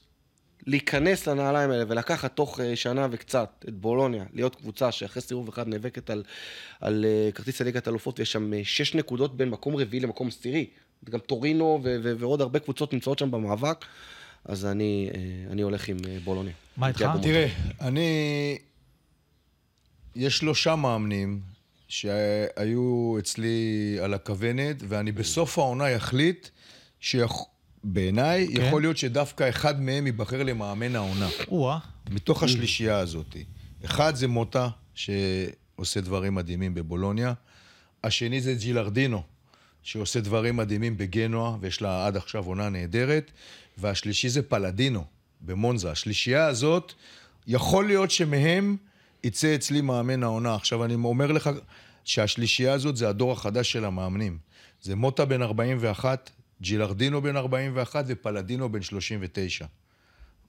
C: להיכנס לנעליים האלה ולקחת תוך אה, שנה וקצת את בולוניה, להיות קבוצה שאחרי סיבוב אחד נאבקת על, על אה, כרטיס הליגת האלופות, ויש שם אה, שש נקודות בין מקום רביעי למקום עשירי. גם טורינו ו- ו- ועוד הרבה קבוצות נמצאות שם במאבק, אז אני, אה, אני הולך עם אה, בולוניה.
A: מה איתך?
B: תראה, אני... יש שלושה מאמנים שהיו אצלי על הכוונת, ואני בסוף העונה אחליט בעיניי,
A: כן.
B: יכול להיות שדווקא אחד מהם ייבחר למאמן העונה.
A: או-אה.
B: מתוך השלישייה הזאת. אחד זה מוטה, שעושה דברים מדהימים בבולוניה. השני זה ג'ילרדינו, שעושה דברים מדהימים בגנואה, ויש לה עד עכשיו עונה נהדרת. והשלישי זה פלדינו, במונזה. השלישייה הזאת, יכול להיות שמהם יצא אצלי מאמן העונה. עכשיו, אני אומר לך שהשלישייה הזאת זה הדור החדש של המאמנים. זה מוטה בן 41, ג'ילרדינו בן 41 ופלדינו בן 39.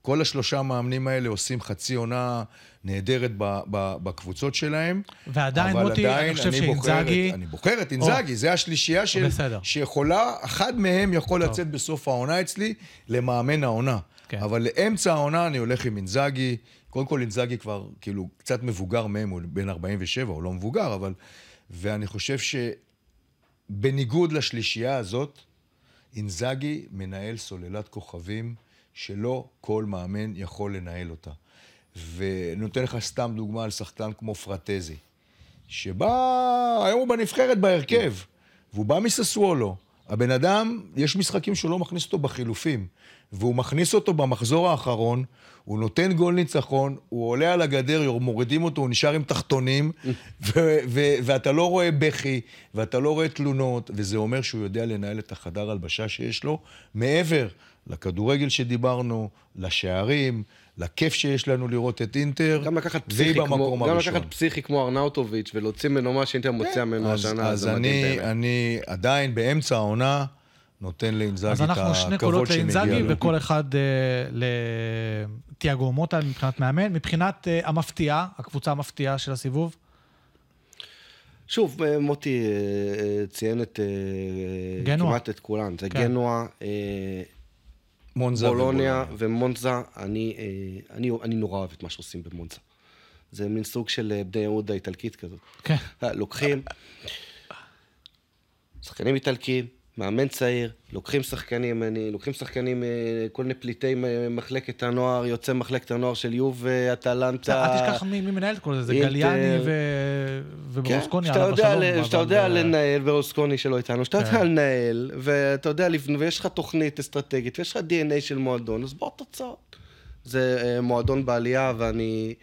B: כל השלושה המאמנים האלה עושים חצי עונה נהדרת ב- ב- בקבוצות שלהם.
A: ועדיין, מוטי, אני חושב שאינזאגי-
B: אני בוחר את אינזאגי, זה השלישייה של,
A: בסדר.
B: שיכולה, אחד מהם יכול
A: טוב.
B: לצאת בסוף העונה אצלי למאמן העונה.
A: כן.
B: אבל לאמצע העונה אני הולך עם אינזאגי. קודם כל אינזאגי כבר כאילו קצת מבוגר מהם, הוא בן 47, הוא לא מבוגר, אבל... ואני חושב שבניגוד לשלישייה הזאת, אינזאגי מנהל סוללת כוכבים שלא כל מאמן יכול לנהל אותה. ואני נותן לך סתם דוגמה על שחקן כמו פרטזי, שבא, היום הוא בנבחרת בהרכב, והוא בא מססוולו. הבן אדם, יש משחקים שהוא לא מכניס אותו בחילופים, והוא מכניס אותו במחזור האחרון, הוא נותן גול ניצחון, הוא עולה על הגדר, מורידים אותו, הוא נשאר עם תחתונים, ואתה לא רואה בכי, ואתה לא רואה תלונות, וזה אומר שהוא יודע לנהל את החדר הלבשה שיש לו, מעבר לכדורגל שדיברנו, לשערים, לכיף שיש לנו לראות את אינטר,
C: גם לקחת
B: והיא
C: פסיכי כמו, גם
B: הראשון.
C: לקחת פסיכי כמו ארנאוטוביץ' ולהוציא ממנו מה שאינטר מוציאה ממנו
B: כן, אז,
C: השנה,
B: אז
C: זה מדהים
B: אני. אני עדיין באמצע העונה נותן לאינזאגי
A: אז
B: את
A: אנחנו שני
B: הכבוד
A: קולות
B: שמגיע
A: לאינזאגי,
B: לו.
A: וכל אחד אה, לתיאגו מוטה מבחינת מאמן. מבחינת אה, המפתיעה, הקבוצה המפתיעה של הסיבוב,
C: שוב, אה, מוטי אה, אה, ציין את...
A: גנואה.
C: כמעט את כולן. זה
A: כן.
C: אה,
B: מונזה
C: בולוניה. ומונזה. אני, אה, אני, אני נורא אוהב את מה שעושים במונזה. זה מין סוג של אה, בני יהודה איטלקית כזאת.
A: כן.
C: אה, לוקחים שחקנים איטלקים, מאמן צעיר, לוקחים שחקנים, אני, לוקחים שחקנים, אה, כל מיני פליטי אה, מחלקת הנוער, יוצא מחלקת הנוער של יוב, אטלנטה.
A: אל תשכח מי מי מנהל את כל זה, זה. גליאני ו-
C: כן,
A: וברוסקוני,
C: שאתה
A: עליו
C: יודע, שאתה יודע לנהל, ברוסקוני שלא איתנו, שאתה יודע
A: כן.
C: לנהל, ואתה יודע ויש לך תוכנית אסטרטגית, ויש לך DNA של מועדון, אז בוא תוצאות. זה אה, מועדון בעלייה, ואני...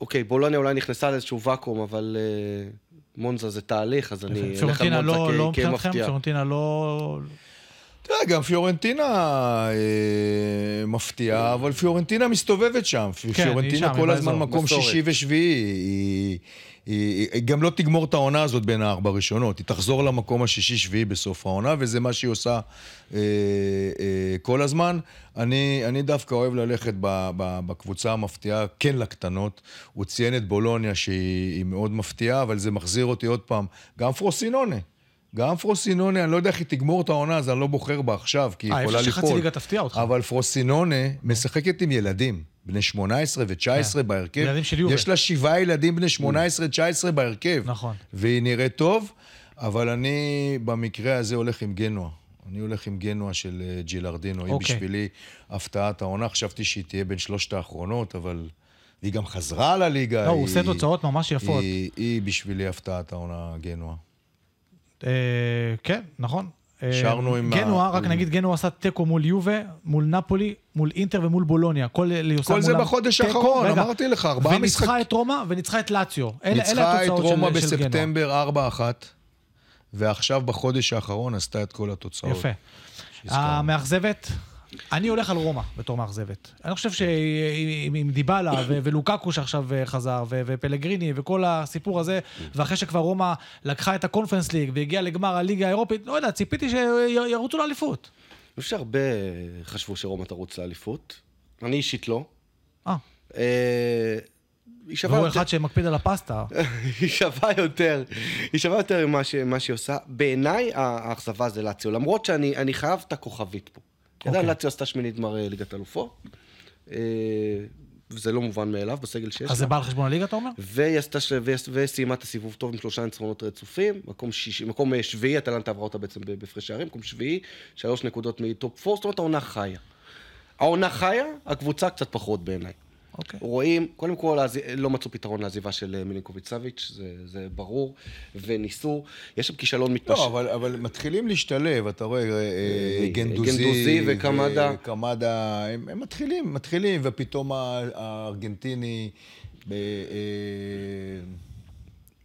C: אוקיי, בולוניה אולי נכנסה לאיזשהו ואקום, אבל אה, מונזה זה תהליך, אז אני אלך על מונזה
A: לא לא?
C: כמפתיע.
A: פיורנטינה לא...
B: תראה, גם פיורנטינה אה, מפתיעה, אבל פיורנטינה מסתובבת שם.
A: היא
B: פיורנטינה
A: שם,
B: כל הזמן
A: באזור.
B: מקום
C: מסורת.
B: שישי ושביעי. היא, היא, היא גם לא תגמור את העונה הזאת בין הארבע הראשונות. היא תחזור למקום השישי-שביעי בסוף העונה, וזה מה שהיא עושה אה, אה, כל הזמן. אני, אני דווקא אוהב ללכת ב, ב, בקבוצה המפתיעה, כן לקטנות. הוא ציין את בולוניה שהיא היא מאוד מפתיעה, אבל זה מחזיר אותי עוד פעם. גם פרוסינונה. גם פרוסינונה, אני לא יודע איך היא תגמור את העונה, אז אני לא בוחר בה עכשיו, כי היא
A: אה,
B: יכולה ליפול.
A: שחצי ליגה תפתיע אותך.
B: אבל פרוסינונה משחקת עם ילדים, בני 18 ו-19
A: כן.
B: בהרכב.
A: ילדים של יובל.
B: יש לה שבעה ילדים בני 18-19 בהרכב.
A: נכון.
B: והיא נראית טוב, אבל אני במקרה הזה הולך עם גנואה. אני הולך עם גנואה של אה, ג'ילרדינו. היא
A: אוקיי.
B: בשבילי הפתעת העונה. חשבתי שהיא תהיה בין שלושת האחרונות, אבל... והיא גם חזרה לליגה.
A: לא, הוא עושה תוצאות ממש יפות.
B: היא, היא בשבילי הפתעת העונה, גנואה.
A: אה, כן, נכון. אה,
B: שרנו עם ה-
A: גנואה, רק נגיד גנואה עשה תיקו מול יובה, מול נפולי, מול אינטר ומול בולוניה. כל
B: כל זה בחודש האחרון. אמרתי לך, ארבעה
A: וניצחה
B: משחקים.
A: את רומא וניצחה את לאציו.
B: ניצחה את רומא. בספטמבר 4-1, ועכשיו בחודש האחרון עשתה את כל התוצאות.
A: יפה. המאכזבת, אני הולך על רומא בתור מאכזבת. אני חושב שעם עם דיבלה ולוקקו שעכשיו אה, חזר, ופלגריני וכל הסיפור הזה, ואחרי שכבר רומא לקחה את הקונפרנס ליג והגיעה לגמר הליגה האירופית, לא יודע, ציפיתי שירוצו לאליפות.
C: אני חושב שהרבה חשבו שרומא תרוץ לאליפות. אני אישית לא.
A: אה,
C: אה, היא שווה
A: והוא
C: יותר...
A: אחד שמקפיד על הפסטה.
C: היא שווה יותר, היא שווה יותר ממה, שהיא עושה. בעיניי האכזבה זה לאציו, למרות שאני אני חייב את הכוכבית פה. עדיין
A: אוקיי.
C: לאציו עשתה שמינית גמר ליגת אלופות, אה, וזה לא מובן מאליו בסגל שיש
A: אז זה
C: לה.
A: בא על חשבון הליגה, אתה אומר?
C: והיא עשתה, וסיימה את הסיבוב טוב עם שלושה ניצחונות רצופים, מקום, שיש, מקום אה, שביעי, אטלנטה עברה אותה בעצם בהפרש שערים, מקום שביעי, שלוש נקודות מטופ 4, זאת אומרת העונה חיה. העונה חיה, הקבוצה קצת פחות בעיניי.
A: אוקיי.
C: רואים, קודם כל, לא מצאו פתרון לעזיבה של אה, מילינקוביץ' סביץ', זה, זה ברור, וניסו, יש שם כישלון מתמשך.
B: לא, אבל, אבל מתחילים להשתלב, אתה רואה, אה,
C: מי?
B: גנדוזי,
C: גנדוזי וקמאדה.
B: וקמאדה, הם, הם מתחילים, מתחילים, ופתאום הארגנטיני, ב- אה,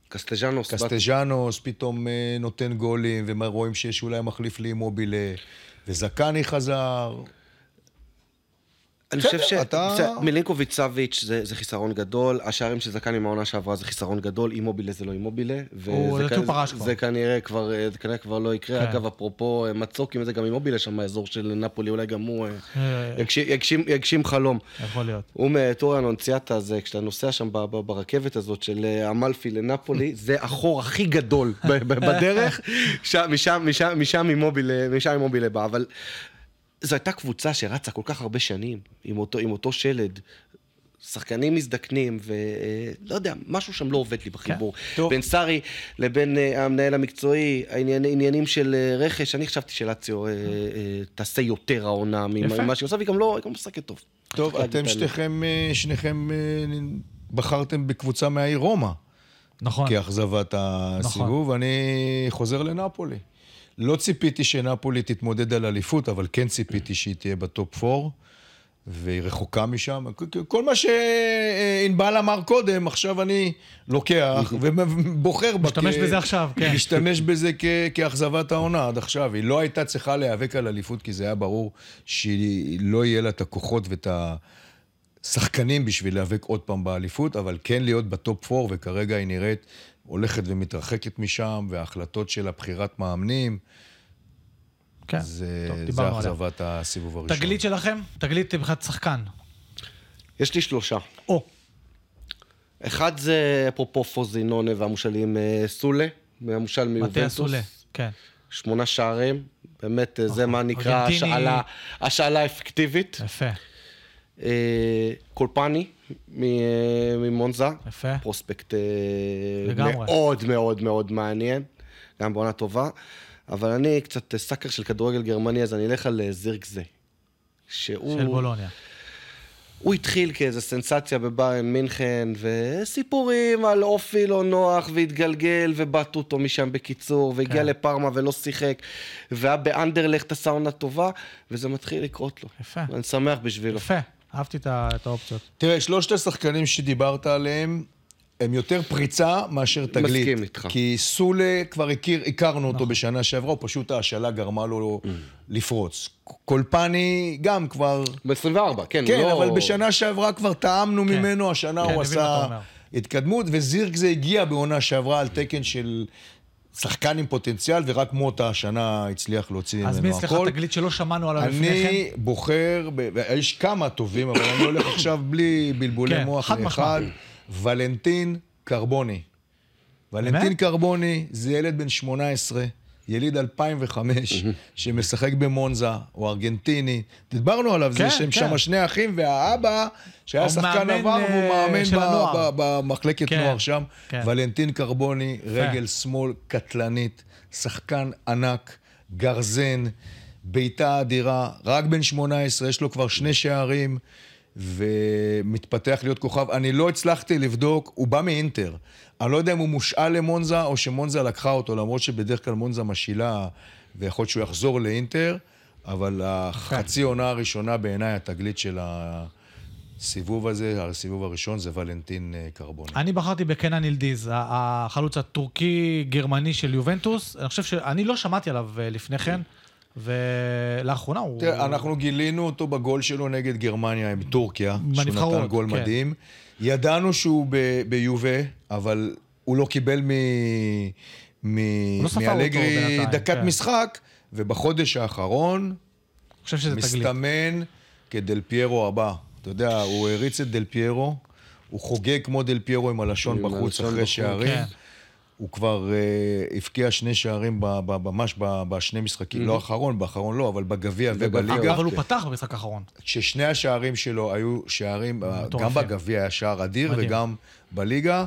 C: קסטג'אנוס, בת-
B: קסטג'אנוס, פתאום אה, נותן גולים, ורואים שיש אולי מחליף לאימובילה, וזקני חזר.
C: אני חושב ש...
B: אתה-
C: בסדר, מילינקוביץ' סביץ' זה, חיסרון גדול, השערים של עם העונה שעברה זה חיסרון גדול, אימובילה זה לא אימובילה. זה כנראה כבר, לא יקרה.
A: כן.
C: אגב, אפרופו אה, מצוקים, זה גם אימובילה שם באזור של נפולי, אולי גם הוא אה,
A: אה,
C: יגשים, חלום.
A: יכול להיות.
C: הוא מטוריה אנונציאטה, זה כשאתה נוסע שם ברכבת הזאת של אמלפי לנפולי, זה החור הכי גדול בדרך, משם אימובילה בא, אבל זו הייתה קבוצה שרצה כל כך הרבה שנים עם אותו, עם אותו שלד. שחקנים מזדקנים, ולא יודע, משהו שם לא עובד לי בחיבור.
B: טוב.
C: בין סארי לבין אה, המנהל המקצועי, העניין, עניינים של אה, רכש, אני חשבתי שלציו אה, אה, תעשה יותר העונה
A: יפה.
C: ממה שהיא עושה, והיא גם לא, היא גם משחקת טוב.
B: טוב, אתם
C: את האמת.
B: שניכם, אה, אה, בחרתם בקבוצה מהעיר רומא.
A: נכון.
B: כאכזבת הסיבוב, אני חוזר לנפולי. לא ציפיתי שנפולי תתמודד על אליפות, אבל כן ציפיתי שהיא תהיה בטופ 4, והיא רחוקה משם. כל מה שענבל אמר קודם, עכשיו אני לוקח ובוחר בה.
A: משתמש בזה עכשיו, כן.
B: משתמש בזה כאכזבת העונה עד עכשיו. היא לא הייתה צריכה להיאבק על אליפות, כי זה היה ברור שלא יהיה לה את הכוחות ואת ה... שחקנים בשביל להיאבק עוד פעם באליפות, אבל כן להיות בטופ 4, וכרגע היא נראית הולכת ומתרחקת משם, וההחלטות של הבחירת מאמנים,
A: כן.
B: זה,
A: טוב.
B: אכזבת הסיבוב הראשון.
A: תגלית שלכם? תגלית מבחינת שחקן.
C: יש לי שלושה.
A: או,
C: אחד זה אפרופו פוזינונה והמושאלים אה, סולה, מהמושאל
A: מטה
C: מיובנטוס.
A: הסולה. כן.
C: שמונה שערים, באמת אה, זה מה נקרא השאלה אפקטיבית.
A: יפה.
C: אה, קולפני אה, ממונזה,
A: יפה.
C: פרוספקט אה,
A: לגמרי.
C: מאוד מאוד מאוד מעניין, גם בעונה טובה, אבל אני קצת סאקר של כדורגל גרמני, אז אני אלך על זירקזה. שהוא...
A: של בולוניה.
C: הוא התחיל כאיזה סנסציה בביירן מינכן, וסיפורים על אופי לא נוח, והתגלגל, ובעטו אותו משם בקיצור, והגיע
A: כן.
C: לפארמה ולא שיחק, והיה באנדרלכט עונה טובה, וזה מתחיל לקרות לו.
A: יפה.
C: אני שמח בשבילו.
A: יפה. אהבתי את האופציות.
B: תראה, שלושת השחקנים שדיברת עליהם, הם יותר פריצה מאשר תגלית.
C: מסכים איתך.
B: כי סולה, כבר הכיר, הכרנו
A: נכון.
B: אותו בשנה שעברה, פשוט ההשאלה גרמה לו
C: Mm.
B: לפרוץ. קולפני, גם כבר...
C: ב-24, כן,
B: כן,
C: לא...
B: אבל בשנה שעברה כבר טעמנו
A: כן.
B: ממנו, השנה
A: כן,
B: הוא עשה. התקדמות, וזירק זה הגיע בעונה שעברה על תקן של שחקן עם פוטנציאל, ורק מוטה השנה הצליח להוציא
A: אז
B: ממנו
A: מי אצלך. תגלית שלא שמענו עליו לפני כן?
B: אני בוחר, יש כמה טובים, אבל אני הולך עכשיו בלי בלבולי
A: כן,
B: מוח
A: חד
B: לאחד.
A: משמעית.
B: ולנטין קרבוני. ולנטין? קרבוני זה ילד בן 18, יליד 2005, שמשחק במונזה, הוא ארגנטיני. דיברנו עליו,
A: כן,
B: זה שהם
A: כן.
B: שם שני אחים, והאבא, שהיה
A: הוא
B: שחקן עבר, והוא
A: אה,
B: מאמן במחלקת
A: כן,
B: נוער שם.
A: כן.
B: ולנטין קרבוני, רגל שמאל קטלנית, שחקן ענק, גרזן, בעיטה אדירה, רק בן 18, יש לו כבר שני שערים, ומתפתח להיות כוכב. אני לא הצלחתי לבדוק, הוא בא מאינטר. אני לא יודע אם הוא מושאל למונזה, או שמונזה לקחה אותו, למרות שבדרך כלל מונזה משילה, ויכול להיות שהוא יחזור לאינטר, אבל החצי עונה הראשונה בעיניי, התגלית של הסיבוב הזה, הסיבוב הראשון, זה ולנטין אה, קרבוני.
A: אני בחרתי בקנן ילדיז, ה- החלוץ הטורקי-גרמני של יובנטוס. אני חושב שאני לא שמעתי עליו אה, לפני כן, ולאחרונה הוא...
B: תראה, אנחנו גילינו אותו בגול שלו נגד גרמניה עם טורקיה, שהוא נתן גול
A: כן.
B: מדהים. ידענו שהוא ב- ביובה, אבל הוא לא קיבל מ... מ...
A: לא
B: מאלגרי
A: בינתיים,
B: דקת
A: כן.
B: משחק, ובחודש האחרון
A: אני חושב שזה תגלית.
B: מסתמן כדל פיירו הבא. אתה יודע, הוא הריץ את דל פיירו, הוא חוגג כמו דל פיירו עם הלשון בחוץ אחרי שערים.
A: כן.
B: הוא כבר uh, הבקיע שני שערים ב- ב- ממש ב- בשני משחקים, לא האחרון, באחרון לא, אבל בגביע. ובליגה.
A: אבל הוא פתח במשחק האחרון.
B: ששני השערים שלו היו שערים, אה. גם בגביע היה שער אדיר
A: מדהים.
B: וגם בליגה,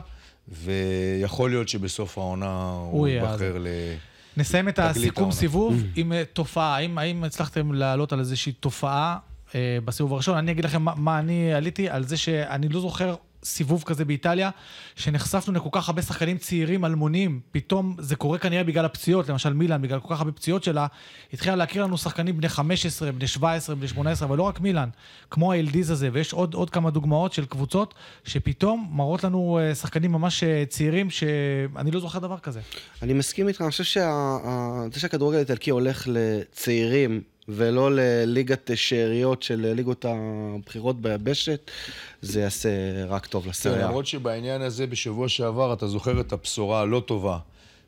B: ויכול להיות שבסוף העונה הוא ייבחר ל...
A: נסיים את הסיכום. סיבוב עם אה, תופעה. האם, האם הצלחתם להעלות על איזושהי תופעה אה, בסיבוב הראשון. אני אגיד לכם מה, מה אני עליתי, על זה שאני לא זוכר סיבוב כזה באיטליה, שנחשפנו לכל כך הרבה שחקנים צעירים אלמונים, פתאום זה קורה כנראה בגלל הפציעות, למשל מילאן, בגלל כל כך הרבה פציעות שלה, התחילה להכיר לנו שחקנים בני 15, בני 17, בני 18, אבל לא רק מילאן, כמו האלדיז הזה, ויש עוד, עוד כמה דוגמאות של קבוצות שפתאום מראות לנו אה, שחקנים ממש אה, צעירים, שאני לא זוכר דבר כזה.
C: אני מסכים איתך, אני חושב שזה שהכדורגל האיטלקי הולך לצעירים ולא לליגת שאריות של ליגות הבחירות ביבשת, זה יעשה רק טוב לסריה.
B: למרות שבעניין הזה בשבוע שעבר, אתה זוכר את הבשורה הלא טובה.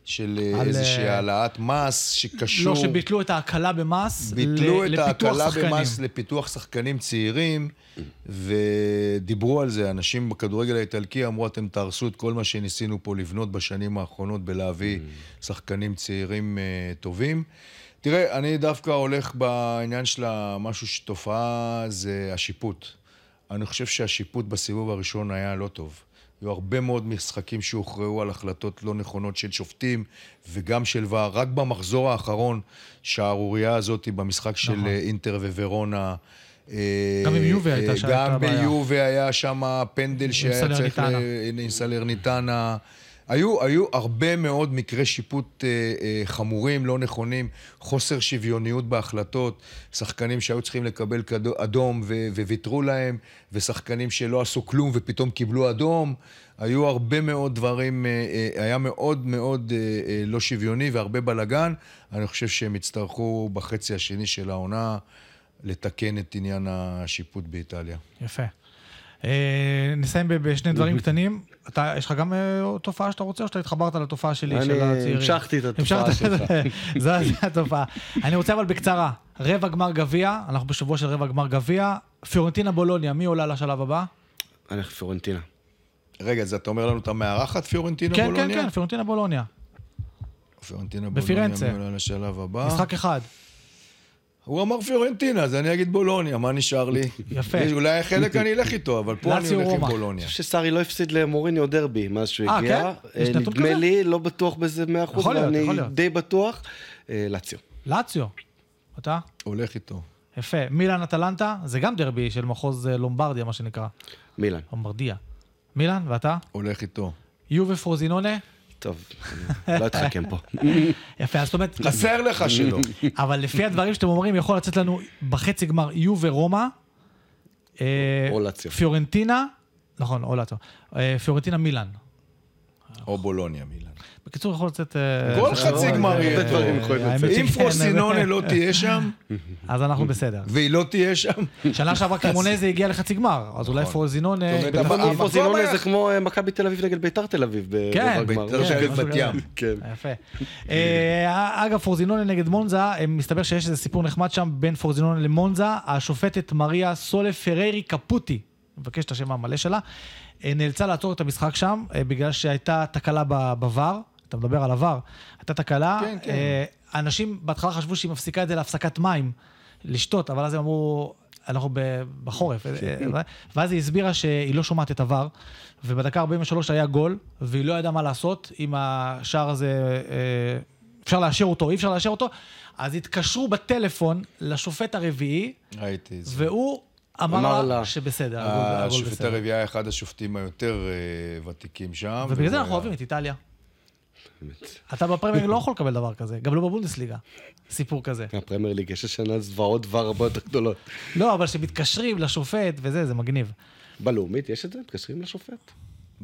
B: של אה,
A: על,
B: איזושהי העלאת מס שקשור...
A: לא, שביטלו את ההקלה במס
B: ביטלו
A: ל-
B: את
A: לפיתוח
B: ההקלה
A: שחקנים.
B: במס לפיתוח שחקנים צעירים, ודיברו על זה. אנשים בכדורגל האיטלקי אמרו, אתם תהרסו את כל מה שניסינו פה לבנות בשנים האחרונות בלהביא שחקנים צעירים אה, טובים. תראה, אני דווקא הולך בעניין של משהו שתופעה, זה השיפוט. אני חושב שהשיפוט בסיבוב הראשון היה לא טוב. היו הרבה מאוד משחקים שהוכרעו על החלטות לא נכונות של שופטים וגם של ור. רק במחזור האחרון, שהערורייה הזאת במשחק של
A: נכון.
B: אה, אינטר וורונה. אה,
A: גם עם יובה הייתה
B: אה,
A: שם- הייתה
B: גם. ביובה היה שם פנדל שהיה צריך...
A: סלרניטנה.
B: ל- עם סלרניטנה. היו, היו הרבה מאוד מקרי שיפוט אה, אה, חמורים, לא נכונים, חוסר שוויוניות בהחלטות, שחקנים שהיו צריכים לקבל כדו, אדום ו, וויתרו להם, ושחקנים שלא עשו כלום ופתאום קיבלו אדום. היו הרבה מאוד דברים, אה, אה, היה מאוד מאוד אה, אה, לא שוויוני והרבה בלאגן. אני חושב שהם יצטרכו בחצי השני של העונה לתקן את עניין השיפוט באיטליה.
A: יפה. אה, נסיים ב- בשני דברים קטנים. אתה, יש לך גם אה, תופעה שאתה רוצה, או שאתה התחברת לתופעה שלי, של
C: אני
A: הצעירים?
C: המשכתי את התופעה? שלך.
A: זו התופעה. אני רוצה אבל בקצרה, רבע גמר גביע, אנחנו בשבוע של רבע גמר גביע, פיורנטינה בולוניה, מי עולה לשלב הבא?
C: אני הולך פיורנטינה.
B: רגע, אז אתה אומר לנו את המארחת פיורנטינה
A: כן,
B: בולוניה?
A: כן, כן, פיורנטינה בולוניה.
B: פיורנטינה. בולוניה עולה לשלב הבא.
A: משחק אחד.
B: הוא אמר פיורנטינה, אז אני אגיד בולוניה, מה נשאר לי?
A: יפה.
B: אולי חלק אני אלך איתו, אבל פה אני הולך עם. בולוניה.
C: אני חושב שסארי לא הפסיד למוריניו דרבי מאז שהוא
A: אה,
C: הגיע.
A: כן? יש
C: אה,
A: נתון
C: נדמה? לי, לא בטוח בזה 100%,
A: יכול להיות,
C: אבל אני. די בטוח. אה, לאציו.
A: לאציו. אתה?
B: הולך איתו.
A: יפה. מילאן אטלנטה, זה גם דרבי של מחוז אה, לומברדיה, מה שנקרא.
C: מילאן.
A: לומברדיה. מילאן, ואתה?
B: הולך איתו.
A: יובה פרוזינונה?
C: טוב, לא אתחכם פה.
A: יפה, אז זאת אומרת,
B: חסר לך שלא.
A: אבל לפי הדברים שאתם אומרים, יכול לצאת לנו בחצי גמר יובה רומא, אה. פיורנטינה, נכון, או לאציו, אה, פיורנטינה מילאן.
B: או בולוניה, מילן.
A: בקיצור, יכול לצאת... אה,
B: כל
A: זה-
B: חצי גמר
A: אה,
B: יהיה
A: אה,
B: טוב.
C: לצאת.
A: שכן,
B: אם פרוסינונה. לא תהיה שם,
A: אז אנחנו בסדר.
B: והיא לא תהיה שם,
A: שנה שעברה קרימונזה הגיע לחצי גמר, אז אולי
B: נכון.
A: פרוזינונה...
C: פרוזינונה
B: היה-
C: זה כמו אה, מכבי תל אביב נגד ביתר תל אביב
A: כן.
B: ביתר
A: כן,
B: נגד בת. ים.
C: כן.
A: יפה. אה, אגב, פורזינונה נגד מונזה, אה, מסתבר שיש איזה סיפור נחמד שם בין פורזינונה למונזה. השופטת מריה סולה פררי קפוטי, מבקש את השם המלא שלה, אה, נאלצה לעצור את המשחק שם, אה, בגלל שהייתה תקלה בVAR, אתה מדבר על הVAR, הייתה תקלה.
B: כן, כן.
A: אה, אנשים בהתחלה חשבו שהיא מפסיקה את זה להפסקת מים, לשתות, אבל אז הם אמרו... אנחנו בחורף, אה, אה, ואז היא הסבירה שהיא לא שומעת את הVAR, ובדקה 43 היה גול, והיא לא ידעה מה לעשות עם השער הזה, אה, אפשר לאשר אותו, אי אפשר לאשר אותו, אז התקשרו בטלפון לשופט הרביעי,
B: ראיתי זה.
A: והוא אמר לה
C: לה.
A: שבסדר, הגול- הגול
B: השופט
A: בסדר.
B: הרביעי היה אחד השופטים היותר אה, ותיקים שם.
A: ובגלל זה אנחנו אוהבים את איטליה. אתה בפרמייר לא יכול לקבל דבר כזה, גם לא בבונדסליגה, סיפור כזה.
C: הפרמייר ליג יש השנה זוועות דבר הרבה יותר גדולות.
A: לא, אבל שמתקשרים לשופט וזה, זה מגניב.
C: בלאומית יש את זה? מתקשרים לשופט?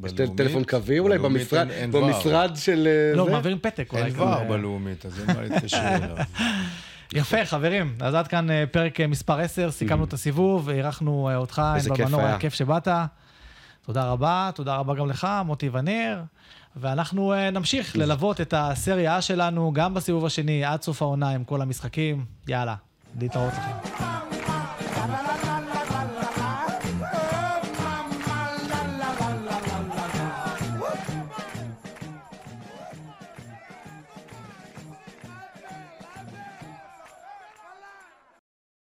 C: יש טלפון קווי אולי במשרד- של אה,
A: לא? מעבירים פתק אולי.
B: אין. ור בלאומית, אז אין מה להתקשר אליו.
A: יפה, חברים. אז עד כאן אה, פרק אה, מספר 10, סיכמנו את הסיבוב, אירחנו אותך,
C: איזה כיף היה.
A: כיף שבאת. תודה רבה, תודה רבה גם לך, מוטי וניר. ואנחנו אה, נמשיך ללוות את הסריה שלנו גם בסיבוב השני, עד סוף העונה עם כל המשחקים. יאללה, להתראות לכם.